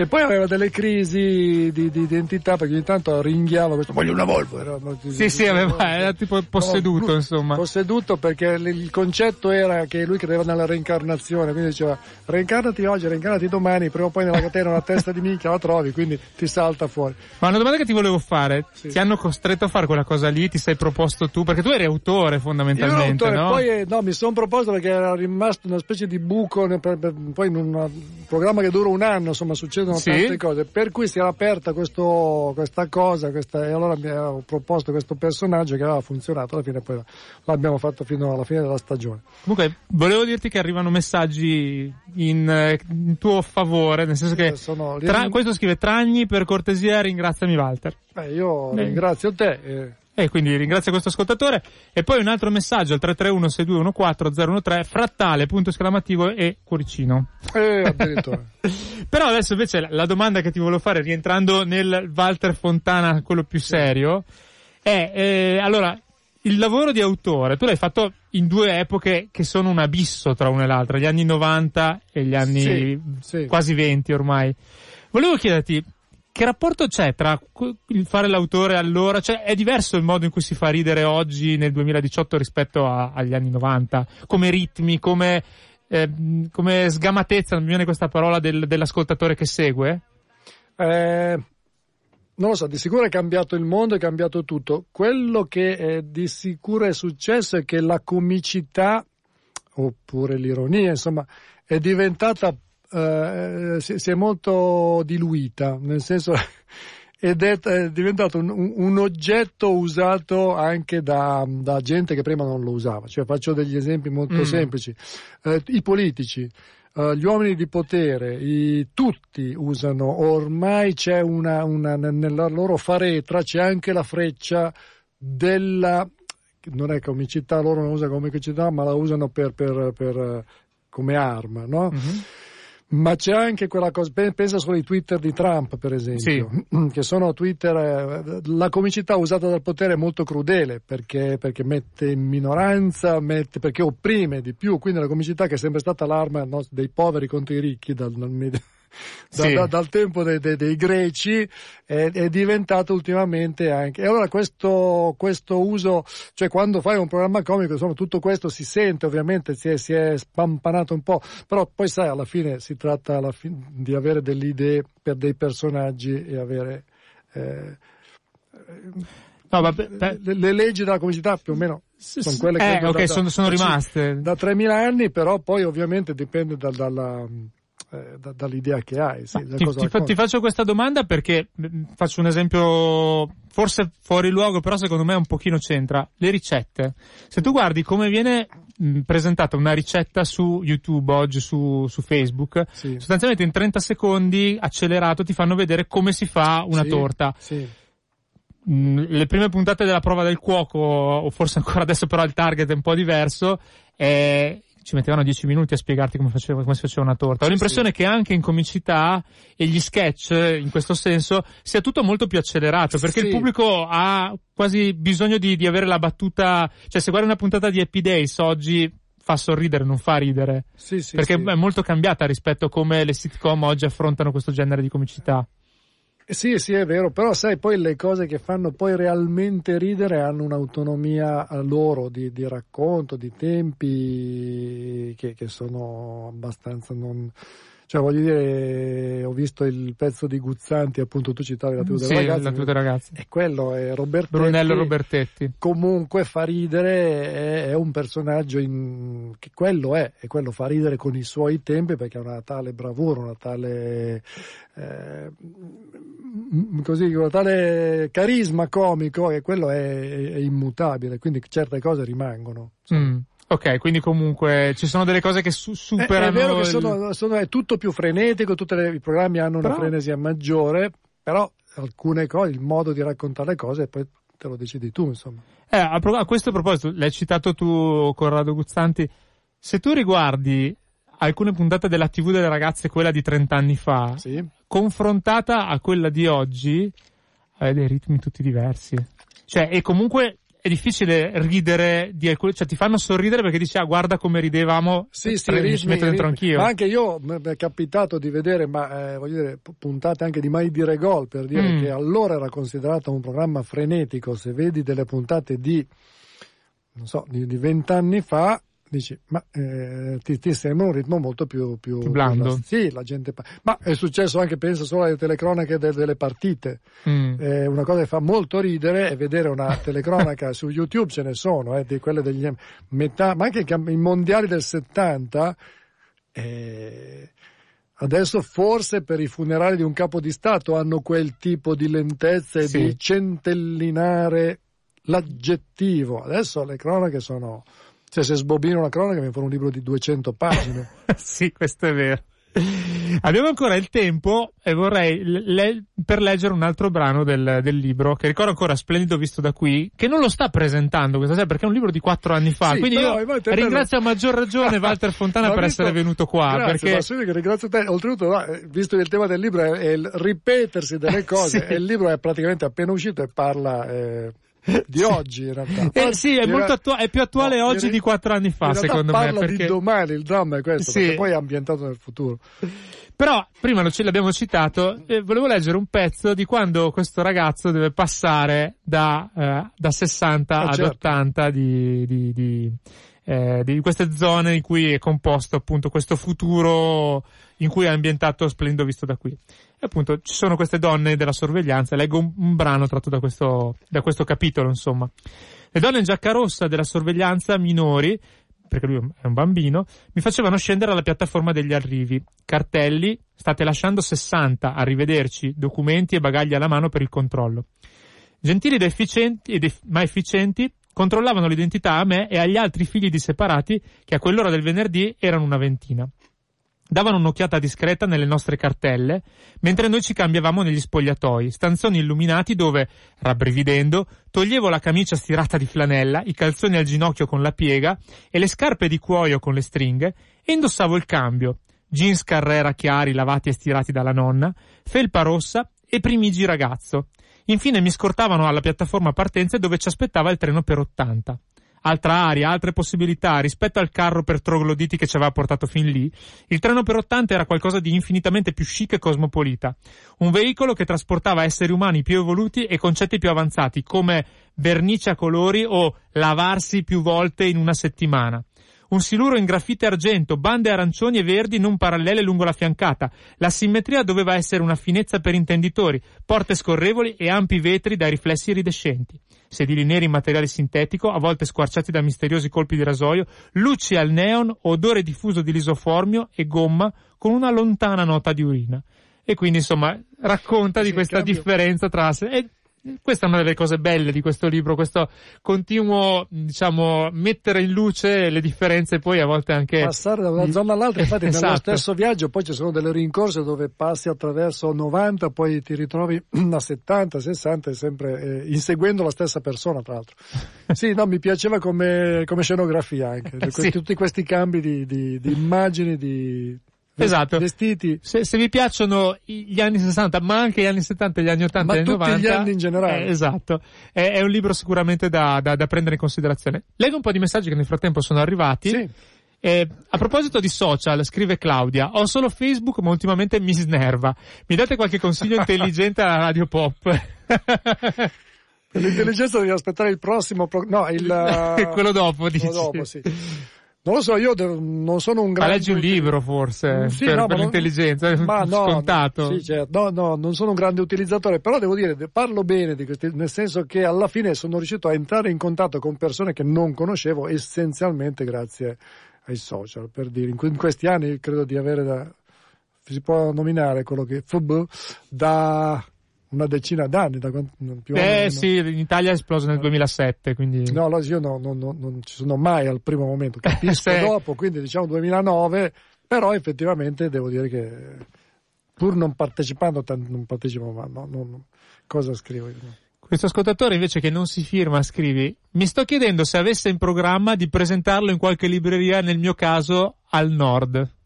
e poi aveva delle crisi di, di identità perché ogni tanto ringhiava questo voglio una Volvo era, Sì, sì, aveva- era tipo posseduto, lui- insomma. posseduto perché il concetto era che lui credeva nella reincarnazione quindi diceva reincarnati oggi reincarnati domani prima o poi nella catena una testa di minchia la trovi quindi ti salta fuori Ma una domanda che ti volevo fare, Sì. ti hanno costretto a fare quella cosa lì, ti sei proposto tu, perché tu eri autore Io fondamentalmente, ero autore, no? poi eh, no, mi sono proposto perché era rimasto una specie di buco per- per- poi in un programma che dura un anno insomma succedono Sì. tante cose per cui si era aperta questo, questa cosa questa, e allora mi avevo proposto questo personaggio che aveva funzionato alla fine poi l'abbiamo fatto fino alla fine della stagione Comunque, volevo dirti che arrivano messaggi in, in tuo favore, nel senso che Eh, tra- questo scrive Tragni per cortesia ringraziami Walter. Beh, io Beh. ringrazio te eh, E quindi ringrazio questo ascoltatore. E poi un altro messaggio al 331-6214-013, frattale, punto esclamativo e cuoricino. eh, <laughs> Però adesso invece la, la domanda che ti volevo fare, rientrando nel Walter Fontana, quello più serio, è, eh, allora, il lavoro di autore, tu l'hai fatto in due epoche che sono un abisso tra una e l'altra, gli anni 90 e gli anni Sì, sì. quasi 20 ormai. Volevo chiederti, che rapporto c'è tra il fare l'autore allora? Cioè, è diverso il modo in cui si fa ridere oggi nel 2018 rispetto a- agli anni 90? Come ritmi, come, eh, come sgamatezza, non mi viene questa parola del- dell'ascoltatore che segue? Eh, non lo so, di sicuro è cambiato il mondo, è cambiato tutto. Quello che è di sicuro è successo è che la comicità, oppure l'ironia, insomma, è diventata, eh, si, si, è molto diluita, nel senso, <laughs> ed è, è diventato un, un, oggetto usato anche da, da, gente che prima non lo usava. Cioè, faccio degli esempi molto mm. semplici. Eh, I politici uh, gli uomini di potere, i, tutti usano, ormai c'è una, una, nella loro faretra c'è anche la freccia della, non è comicità, loro non usano comicità, ma la usano per, per, per, come arma, no? Mm-hmm. Ma c'è anche quella cosa, pensa solo ai Twitter di Trump, per esempio, sì. <clears throat> che sono Twitter, eh, la comicità usata dal potere è molto crudele perché, perché mette in minoranza, mette, perché opprime di più, quindi la comicità che è sempre stata l'arma no, dei poveri contro i ricchi dal, dal da, sì. da, dal tempo dei, dei, dei greci è, è, diventato ultimamente anche. E allora questo, questo, uso, cioè quando fai un programma comico, insomma tutto questo si sente, ovviamente si è, si è spampanato un po', però poi sai, alla fine si tratta fine, di avere delle idee per dei personaggi e avere... Eh, No, vabbè, le, le, leggi della comicità più o meno sono quelle che eh, okay, da, sono, sono da, rimaste da 3.000 anni, però poi ovviamente dipende da, dalla, eh, da, dall'idea che hai. Sì, ti, ti, ti, faccio questa domanda perché mm, faccio un esempio forse fuori luogo, però secondo me un pochino c'entra. Le ricette. Se tu guardi come viene mh, mm, presentata una ricetta su YouTube oggi, su, su Facebook, sì. sostanzialmente in 30 secondi accelerato ti fanno vedere come si fa una sì, torta. Mm, le prime puntate della prova del cuoco, o forse ancora adesso però il target è un po' diverso, è ci mettevano dieci minuti a spiegarti come, faceva, come si faceva una torta. Ho l'impressione sì. che anche in comicità e gli sketch, in questo senso, sia tutto molto più accelerato, perché sì. il pubblico ha quasi bisogno di, di avere la battuta, cioè se guardi una puntata di Happy Days oggi, fa sorridere, non fa ridere. Sì, sì, perché sì. è molto cambiata rispetto a come le sitcom oggi affrontano questo genere di comicità. Sì, sì, è vero, però sai, poi le cose che fanno poi realmente ridere hanno un'autonomia loro di, di racconto, di tempi che, che sono abbastanza non cioè, voglio dire, ho visto il pezzo di Guzzanti, appunto, tu citavi la tuta sì, ragazzi. la tuta ragazzi. E quello è Robertetti. Brunello Robertetti. Comunque fa ridere, è, è un personaggio in, che quello è, e quello fa ridere con i suoi tempi perché ha una tale bravura, una tale, eh, così, una tale carisma comico che quello è, è immutabile, quindi certe cose rimangono. Mm. Ok, quindi comunque ci sono delle cose che su- superano. È, è vero che sono, sono, è tutto più frenetico, tutti i programmi hanno però... una frenesia maggiore, però alcune cose, il modo di raccontare le cose, poi te lo decidi tu, insomma. Eh, a, pro- a questo proposito, l'hai citato tu, Corrado Guzzanti, se tu riguardi alcune puntate della TV delle ragazze, quella di 30 anni fa, sì. confrontata a quella di oggi, hai dei ritmi tutti diversi. Cioè, e comunque è difficile ridere di alcune, cioè ti fanno sorridere perché dici ah guarda come ridevamo, sì, sì, ritmi, mi ci metto dentro ritmi. anch'io. Ma anche io mi è capitato di vedere, ma eh, voglio dire, puntate anche di Mai dire gol per dire mm. che allora era considerato un programma frenetico, se vedi delle puntate di non so, di vent'anni fa, dici, ma eh, ti, ti, sembra un ritmo molto più, più, più blando. Più, sì, la gente. Ma è successo anche, penso solo alle telecronache de, delle partite. Mm. Eh, una cosa che fa molto ridere è vedere una telecronaca <laughs> su YouTube, ce ne sono, eh, di quelle degli metà, ma anche i mondiali del 70. Eh, adesso forse per i funerali di un capo di Stato hanno quel tipo di lentezza e sì. di centellinare l'aggettivo. Adesso le cronache sono cioè, se sbobino una cronaca mi fa un libro di 200 pagine. <laughs> sì, questo è vero. Abbiamo ancora il tempo e vorrei le- per leggere un altro brano del, del, libro che ricordo ancora splendido visto da qui, che non lo sta presentando questa sera perché è un libro di quattro anni fa. Sì, quindi però, io ringrazio a maggior ragione <laughs> Walter Fontana per essere venuto qua. Grazie, perché... ma che ringrazio te. Oltretutto, visto che il tema del libro è, è il ripetersi delle <laughs> cose, sì. e il libro è praticamente appena uscito e parla. Eh, <laughs> di oggi in realtà. Eh, sì, è, molto attu- è più attuale no, oggi di quattro anni fa, secondo me. Parla perché... di domani, il dramma è questo, sì. perché poi è ambientato nel futuro. Però, prima lo ce l'abbiamo citato, eh, volevo leggere un pezzo di quando questo ragazzo deve passare da, eh, da 60 ah, ad certo. 80 di, di, di eh, di queste zone in cui è composto appunto questo futuro in cui è ambientato Splenddo visto da qui. E appunto ci sono queste donne della sorveglianza, leggo un, un brano tratto da questo, da questo capitolo, insomma. Le donne in giacca rossa della sorveglianza minori perché lui è un bambino, mi facevano scendere alla piattaforma degli arrivi. Cartelli, state lasciando 60, arrivederci, documenti e bagagli alla mano per il controllo. Gentili ed efficienti, ed ma efficienti, controllavano l'identità a me e agli altri figli di separati che a quell'ora del venerdì erano una ventina davano un'occhiata discreta nelle nostre cartelle, mentre noi ci cambiavamo negli spogliatoi, stanzoni illuminati dove, rabbrividendo, toglievo la camicia stirata di flanella, i calzoni al ginocchio con la piega e le scarpe di cuoio con le stringhe e indossavo il cambio, jeans Carrera chiari lavati e stirati dalla nonna, felpa rossa e primigi ragazzo. Infine mi scortavano alla piattaforma partenze dove ci aspettava il treno per 80 altra aria, altre possibilità rispetto al carro per trogloditi che ci aveva portato fin lì, il treno per 80 era qualcosa di infinitamente più chic e cosmopolita. Un veicolo che trasportava esseri umani più evoluti e concetti più avanzati, come vernice a colori o lavarsi più volte in una settimana un siluro in graffite argento, bande arancioni e verdi non parallele lungo la fiancata. La simmetria doveva essere una finezza per intenditori, porte scorrevoli e ampi vetri dai riflessi iridescenti. Sedili neri in materiale sintetico, a volte squarciati da misteriosi colpi di rasoio, luci al neon, odore diffuso di lisoformio e gomma con una lontana nota di urina. E quindi insomma racconta di questa differenza tra... E questa è una delle cose belle di questo libro, questo continuo, diciamo, mettere in luce le differenze poi a volte anche... Passare da una zona all'altra, infatti esatto. nello stesso viaggio poi ci sono delle rincorse dove passi attraverso 90, poi ti ritrovi <clears throat> a 70, 60 sempre eh, inseguendo la stessa persona tra l'altro. <laughs> sì, no, mi piaceva come, come scenografia anche, sì. tutti questi cambi di, di, di immagini, di esatto. vestiti. Se, se, vi piacciono gli anni 60, ma anche gli anni 70, gli anni 80 ma e 90. gli anni in generale. Eh, esatto. È, è, un libro sicuramente da, da, da, prendere in considerazione. Leggo un po' di messaggi che nel frattempo sono arrivati. Sì. Eh, a proposito di social, scrive Claudia, ho solo Facebook ma ultimamente mi snerva. Mi date qualche consiglio <laughs> intelligente alla Radio Pop? <laughs> L'intelligenza devi aspettare il prossimo, pro... no, il... <laughs> quello dopo, dici. Quello dopo, sì. Non lo so, io non sono un grande... Ma leggi un libro forse, sì, per, no, per l'intelligenza, ma <laughs> no, scontato. Sì, certo. no, no, non sono un grande utilizzatore, però devo dire, parlo bene di questi, nel senso che alla fine sono riuscito a entrare in contatto con persone che non conoscevo essenzialmente grazie ai social, per dire, in, questi anni credo di avere da, si può nominare quello che, FB, da una decina d'anni. Da, più eh sì, in Italia è esploso nel 2007, quindi... No, no io no, no, no, non ci sono mai al primo momento, capisco <laughs> sì. dopo, quindi diciamo 2009, però effettivamente devo dire che pur non partecipando, non partecipo, ma no, no, cosa scrivo? Questo ascoltatore invece che non si firma scrivi mi sto chiedendo se avesse in programma di presentarlo in qualche libreria, nel mio caso al nord.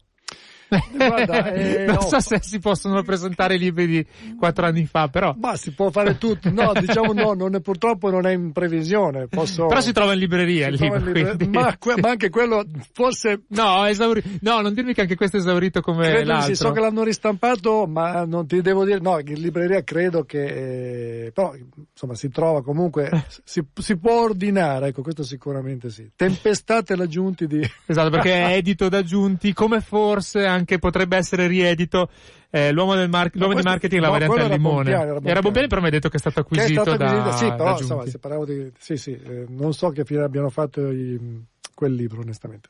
Guarda, <laughs> eh, non so se si possono presentare libri di quattro anni fa, però. Ma si può fare tutto. No, diciamo no, non è, purtroppo non è in previsione. Posso... Però si trova in libreria il libro. Libreria, ma, ma, anche quello forse. No, esauri... no, non dirmi che anche questo è esaurito come credo l'altro. Sì, so che l'hanno ristampato, ma non ti devo dire. No, in libreria credo che. Eh, però, insomma, si trova comunque. <laughs> si, si, può ordinare, ecco, questo sicuramente sì. Tempestate l'aggiunti di. Esatto, perché <laughs> è edito da Giunti, come forse anche anche potrebbe essere riedito eh, l'uomo, del mar- l'uomo questo, di marketing la no, variante al limone. Era Bompiani, era Bompiani, però mi hai detto che è stato acquisito, è stato acquisito da, Sì, però insomma, se parlavo di... Sì, sì, eh, non so che fine abbiano fatto i, quel libro, onestamente.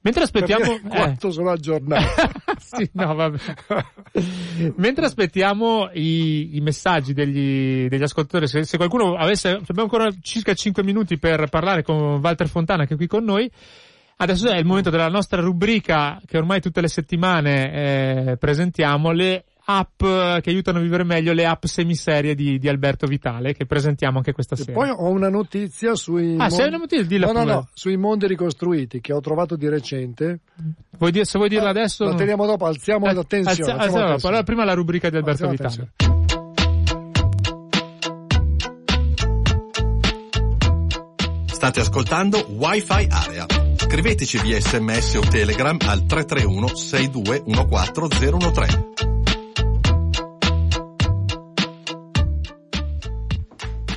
Mentre aspettiamo... Quanto eh. sono aggiornato. <laughs> sì, no, vabbè. Mentre aspettiamo i, i messaggi degli, degli ascoltatori, se, se qualcuno avesse... Abbiamo ancora circa 5 minuti per parlare con Walter Fontana, che è qui con noi. Adesso è il momento della nostra rubrica che ormai tutte le settimane eh, presentiamo, le app che aiutano a vivere meglio, le app semiserie di, di Alberto Vitale che presentiamo anche questa sera. E poi ho una notizia sui, ah, mon- una notizia, no, no, no, sui mondi ricostruiti che ho trovato di recente. Vuoi dire, se vuoi dirla ah, adesso? La teniamo dopo, alziamo eh, la tensione. Alzia, alziamo dopo. Allora prima la rubrica di Alberto Vitale. State ascoltando Wi-Fi Area Scriveteci via sms o telegram al 331 6214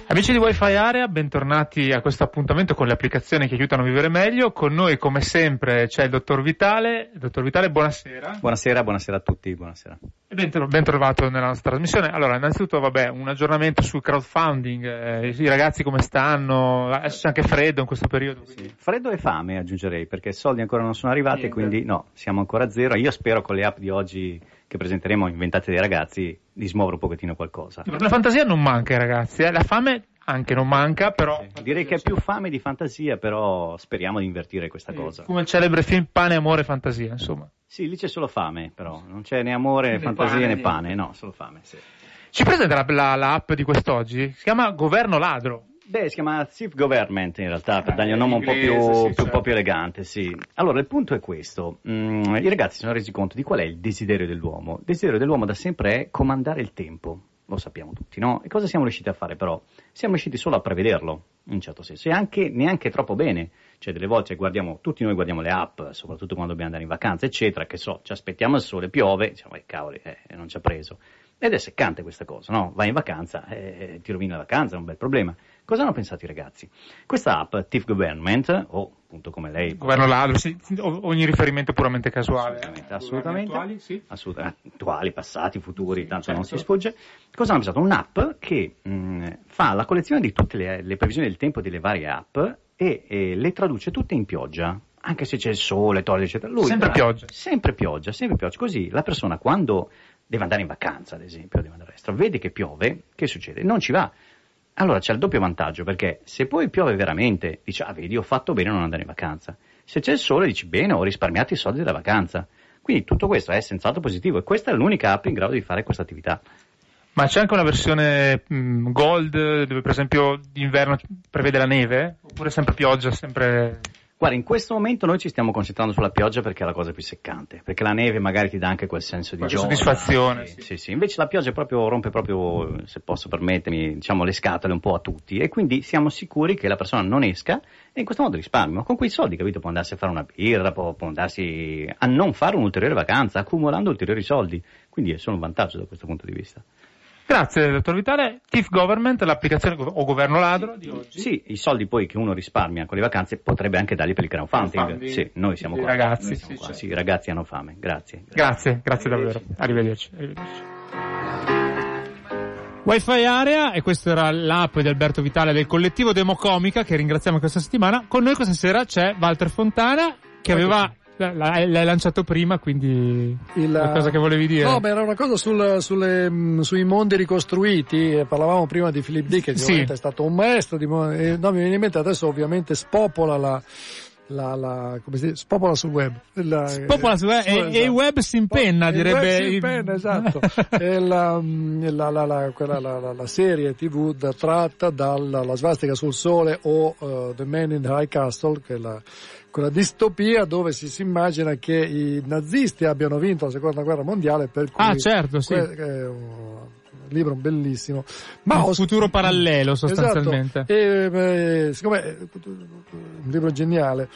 Amici di Wi-Fi Area, bentornati a questo appuntamento con le applicazioni che aiutano a vivere meglio. Con noi, come sempre, c'è il dottor Vitale. Dottor Vitale, buonasera. Buonasera, buonasera a tutti, buonasera. E ben, ben trovato nella nostra trasmissione. Allora, innanzitutto, vabbè, un aggiornamento sul crowdfunding. Eh, I ragazzi come stanno? Adesso c'è anche freddo in questo periodo. Sì. Freddo e fame, aggiungerei, perché i soldi ancora non sono arrivati, Niente. quindi no, siamo ancora a zero. Io spero con le app di oggi che presenteremo inventate dai ragazzi di smuovere un pochettino qualcosa. La fantasia non manca ai ragazzi, eh? la fame anche non manca, però... Sì, direi che è più fame di fantasia, però speriamo di invertire questa sì, cosa. Come il celebre film Pane, Amore e Fantasia, insomma. Sì, lì c'è solo fame, però, non c'è né amore, né fantasia pane, né pane, no, solo fame, sì. Ci presenta la, la, l'app di quest'oggi? Si chiama Governo Ladro. Beh, si chiama Thief Government in realtà, per dargli un nome un po' più, sì, più, certo. po più elegante, sì. Allora, il punto è questo. Mm, I ragazzi si sono resi conto di qual è il desiderio dell'uomo. Il desiderio dell'uomo da sempre è comandare il tempo lo sappiamo tutti, no? E cosa siamo riusciti a fare però? Siamo riusciti solo a prevederlo, in un certo senso, e anche neanche troppo bene. Cioè, delle volte guardiamo, tutti noi guardiamo le app, soprattutto quando dobbiamo andare in vacanza, eccetera, che so, ci aspettiamo il sole, piove, diciamo, eh, cavoli, eh, non ci ha preso. Ed è seccante questa cosa, no? Vai in vacanza, eh, ti rovina la vacanza, è un bel problema. Cosa hanno pensato i ragazzi? Questa app, TIF Government, o appunto come lei... Governo ladro, sì, ogni riferimento è puramente casuale. Assolutamente, assolutamente. Attuali, sì. assolutamente, attuali, passati, futuri, tanto certo. non si sfugge. Cosa hanno pensato? Un'app che mh, fa la collezione di tutte le, le, previsioni del tempo delle varie app e, e le traduce tutte in pioggia anche se c'è il sole, torre, eccetera. Lui sempre tra... pioggia. Sempre pioggia, sempre pioggia. Così la persona quando deve andare in vacanza, ad esempio, deve andare all'estero, vede che piove, che succede? Non ci va. Allora c'è il doppio vantaggio, perché se poi piove veramente, dici, ah vedi, ho fatto bene a non andare in vacanza. Se c'è il sole, dici, bene, ho risparmiato i soldi della vacanza. Quindi tutto questo è senz'altro positivo e questa è l'unica app in grado di fare questa attività. Ma c'è anche una versione mm, gold dove per esempio d'inverno prevede la neve? Oppure sempre pioggia, sempre... Guarda, in questo momento noi ci stiamo concentrando sulla pioggia perché è la cosa più seccante, perché la neve magari ti dà anche quel senso di gioia. soddisfazione. Sì, sì. sì, sì. Invece la pioggia proprio rompe proprio, se posso permettermi, diciamo, le scatole un po' a tutti e quindi siamo sicuri che la persona non esca e in questo modo risparmio. Con quei soldi, capito, può andarsi a fare una birra, può, può andarsi a non fare un'ulteriore vacanza, accumulando ulteriori soldi. Quindi è solo un vantaggio da questo punto di vista. Grazie, dottor Vitale. TIF Government, l'applicazione o governo ladro di oggi. Sì, i soldi poi che uno risparmia con le vacanze potrebbe anche darli per il crowdfunding. crowdfunding sì, noi siamo qua. Ragazzi, noi siamo sì, qua. Certo. sì, i ragazzi hanno fame. Grazie. Grazie, grazie, grazie davvero. Arrivederci. Arrivederci. Wi-Fi Area e questa era l'app di Alberto Vitale del collettivo Democomica che ringraziamo questa settimana. Con noi questa sera c'è Walter Fontana che aveva L'hai, lanciato prima, quindi il, cosa che volevi dire? No, ma era una cosa sul, sulle, mm, sui mondi ricostruiti. Parlavamo prima di Philip Dick, che sì. è stato un maestro. Di, no, mi viene in mente adesso ovviamente spopola la, la, la, come si dice, spopola sul web. La, spopola sul web e, esatto. il web si impenna, direbbe. Il web si impenna, esatto. <laughs> e la, la, la, quella, la, serie tv tratta dalla svastica sul sole o uh, The Man in the High Castle, che è la, quella distopia dove si, si immagina che i nazisti abbiano vinto la seconda guerra mondiale per cui ah certo sì. que- è un libro bellissimo. Ma un futuro parallelo sostanzialmente. Esatto. e, eh, siccome è un libro geniale.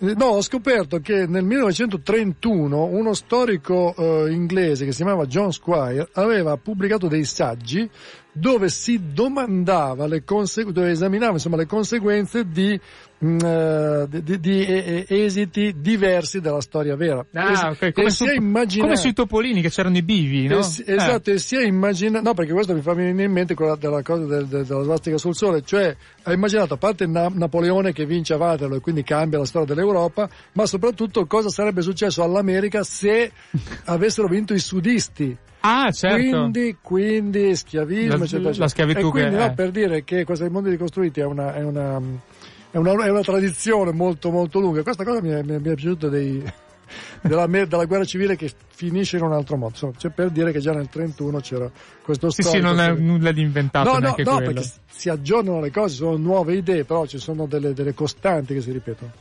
No, ho scoperto che nel 1931 uno storico eh, inglese che si chiamava John Squire aveva pubblicato dei saggi dove si domandava le conseguenze, dove esaminava insomma le conseguenze di Mm, eh, di, di, di, esiti diversi della storia vera. Ah, okay. come, su, immaginato... come, sui topolini che c'erano i bivi, no? Si, eh. esatto, e si è immaginato, no perché questo mi fa venire in mente quella della cosa del, del, della svastica sul sole, cioè ha immaginato a parte Na, Napoleone che vince a Waterloo e quindi cambia la storia dell'Europa, ma soprattutto cosa sarebbe successo all'America se avessero vinto i sudisti. Ah, certo. Quindi, quindi schiavismo, la, eccetera, La schiavitù e quindi, che no, per dire che questa dei mondi ricostruiti è una, è una è una, è una tradizione molto molto lunga. Questa cosa mi è, mi è, piaciuta dei, <laughs> della, della, guerra civile che finisce in un altro modo. Insomma, c'è per dire che già nel 31 c'era questo storico. Sì, sì, non è nulla di inventato. No, no, no, perché si aggiornano le cose, sono nuove idee, però ci sono delle, delle costanti che si ripetono.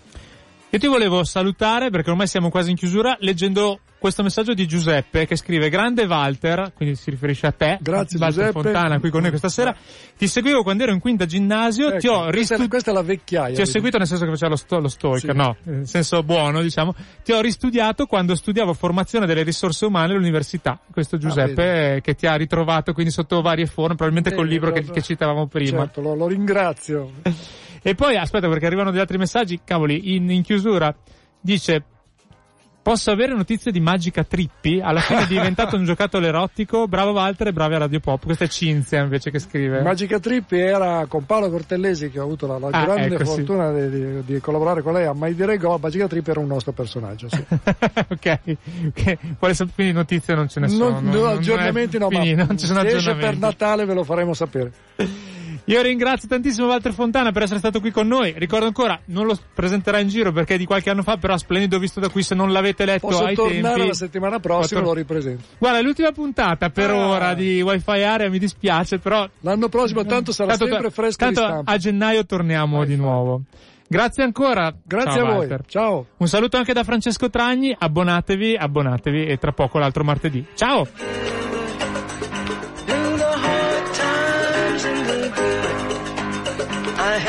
Io ti volevo salutare perché ormai siamo quasi in chiusura leggendo questo messaggio di Giuseppe che scrive Grande Walter, quindi si riferisce a te, Grazie Walter Giuseppe. Fontana qui con noi questa sera. Ti seguivo quando ero in quinta ginnasio, Ecco, ti ho è, ristu- questa è la vecchiaia. ti ho seguito nel senso che faceva lo, sto- lo stalker, Sì. no, nel senso buono diciamo. Ti ho ristudiato quando studiavo formazione delle risorse umane all'università. Questo Giuseppe eh, che ti ha ritrovato quindi sotto varie forme, probabilmente col Bene, libro che, che citavamo prima. Certo, lo, lo ringrazio. <laughs> E poi, aspetta, perché arrivano degli altri messaggi, cavoli, in, in chiusura, dice, posso avere notizie di Magica Trippi? Alla fine è <laughs> diventato un giocattolo erotico, bravo Walter e bravi a Radio Pop. Questa è Cinzia invece che scrive. Magica Trippi era con Paolo Cortellesi che ho avuto la, la Ah, grande ecco, sì. fortuna di, di- di collaborare con lei a Mai Dire Go. Magica Trippi era un nostro personaggio. Sì. <laughs> ok, ok. Quale so- quindi notizie non ce ne sono. Non, no, aggiornamenti è no, ma finito, non ci sono se esce per. Natale ve lo faremo sapere. <laughs> Io ringrazio tantissimo Walter Fontana per essere stato qui con noi. Ricordo ancora, non lo presenterà in giro perché è di qualche anno fa, però splendido visto da qui se non l'avete letto Posso ai tornare tempi. la settimana prossima lo ripresento. Guarda, è l'ultima puntata per Ah. ora di Wi-Fi Area, mi dispiace, però L'anno prossimo tanto sarà Tanto- sempre fresco di tanto stampa. a gennaio torniamo di nuovo. Grazie ancora. Grazie Ciao, a voi. Walter. Ciao. Un saluto anche da Francesco Tragni, abbonatevi, abbonatevi e tra poco l'altro martedì. Ciao!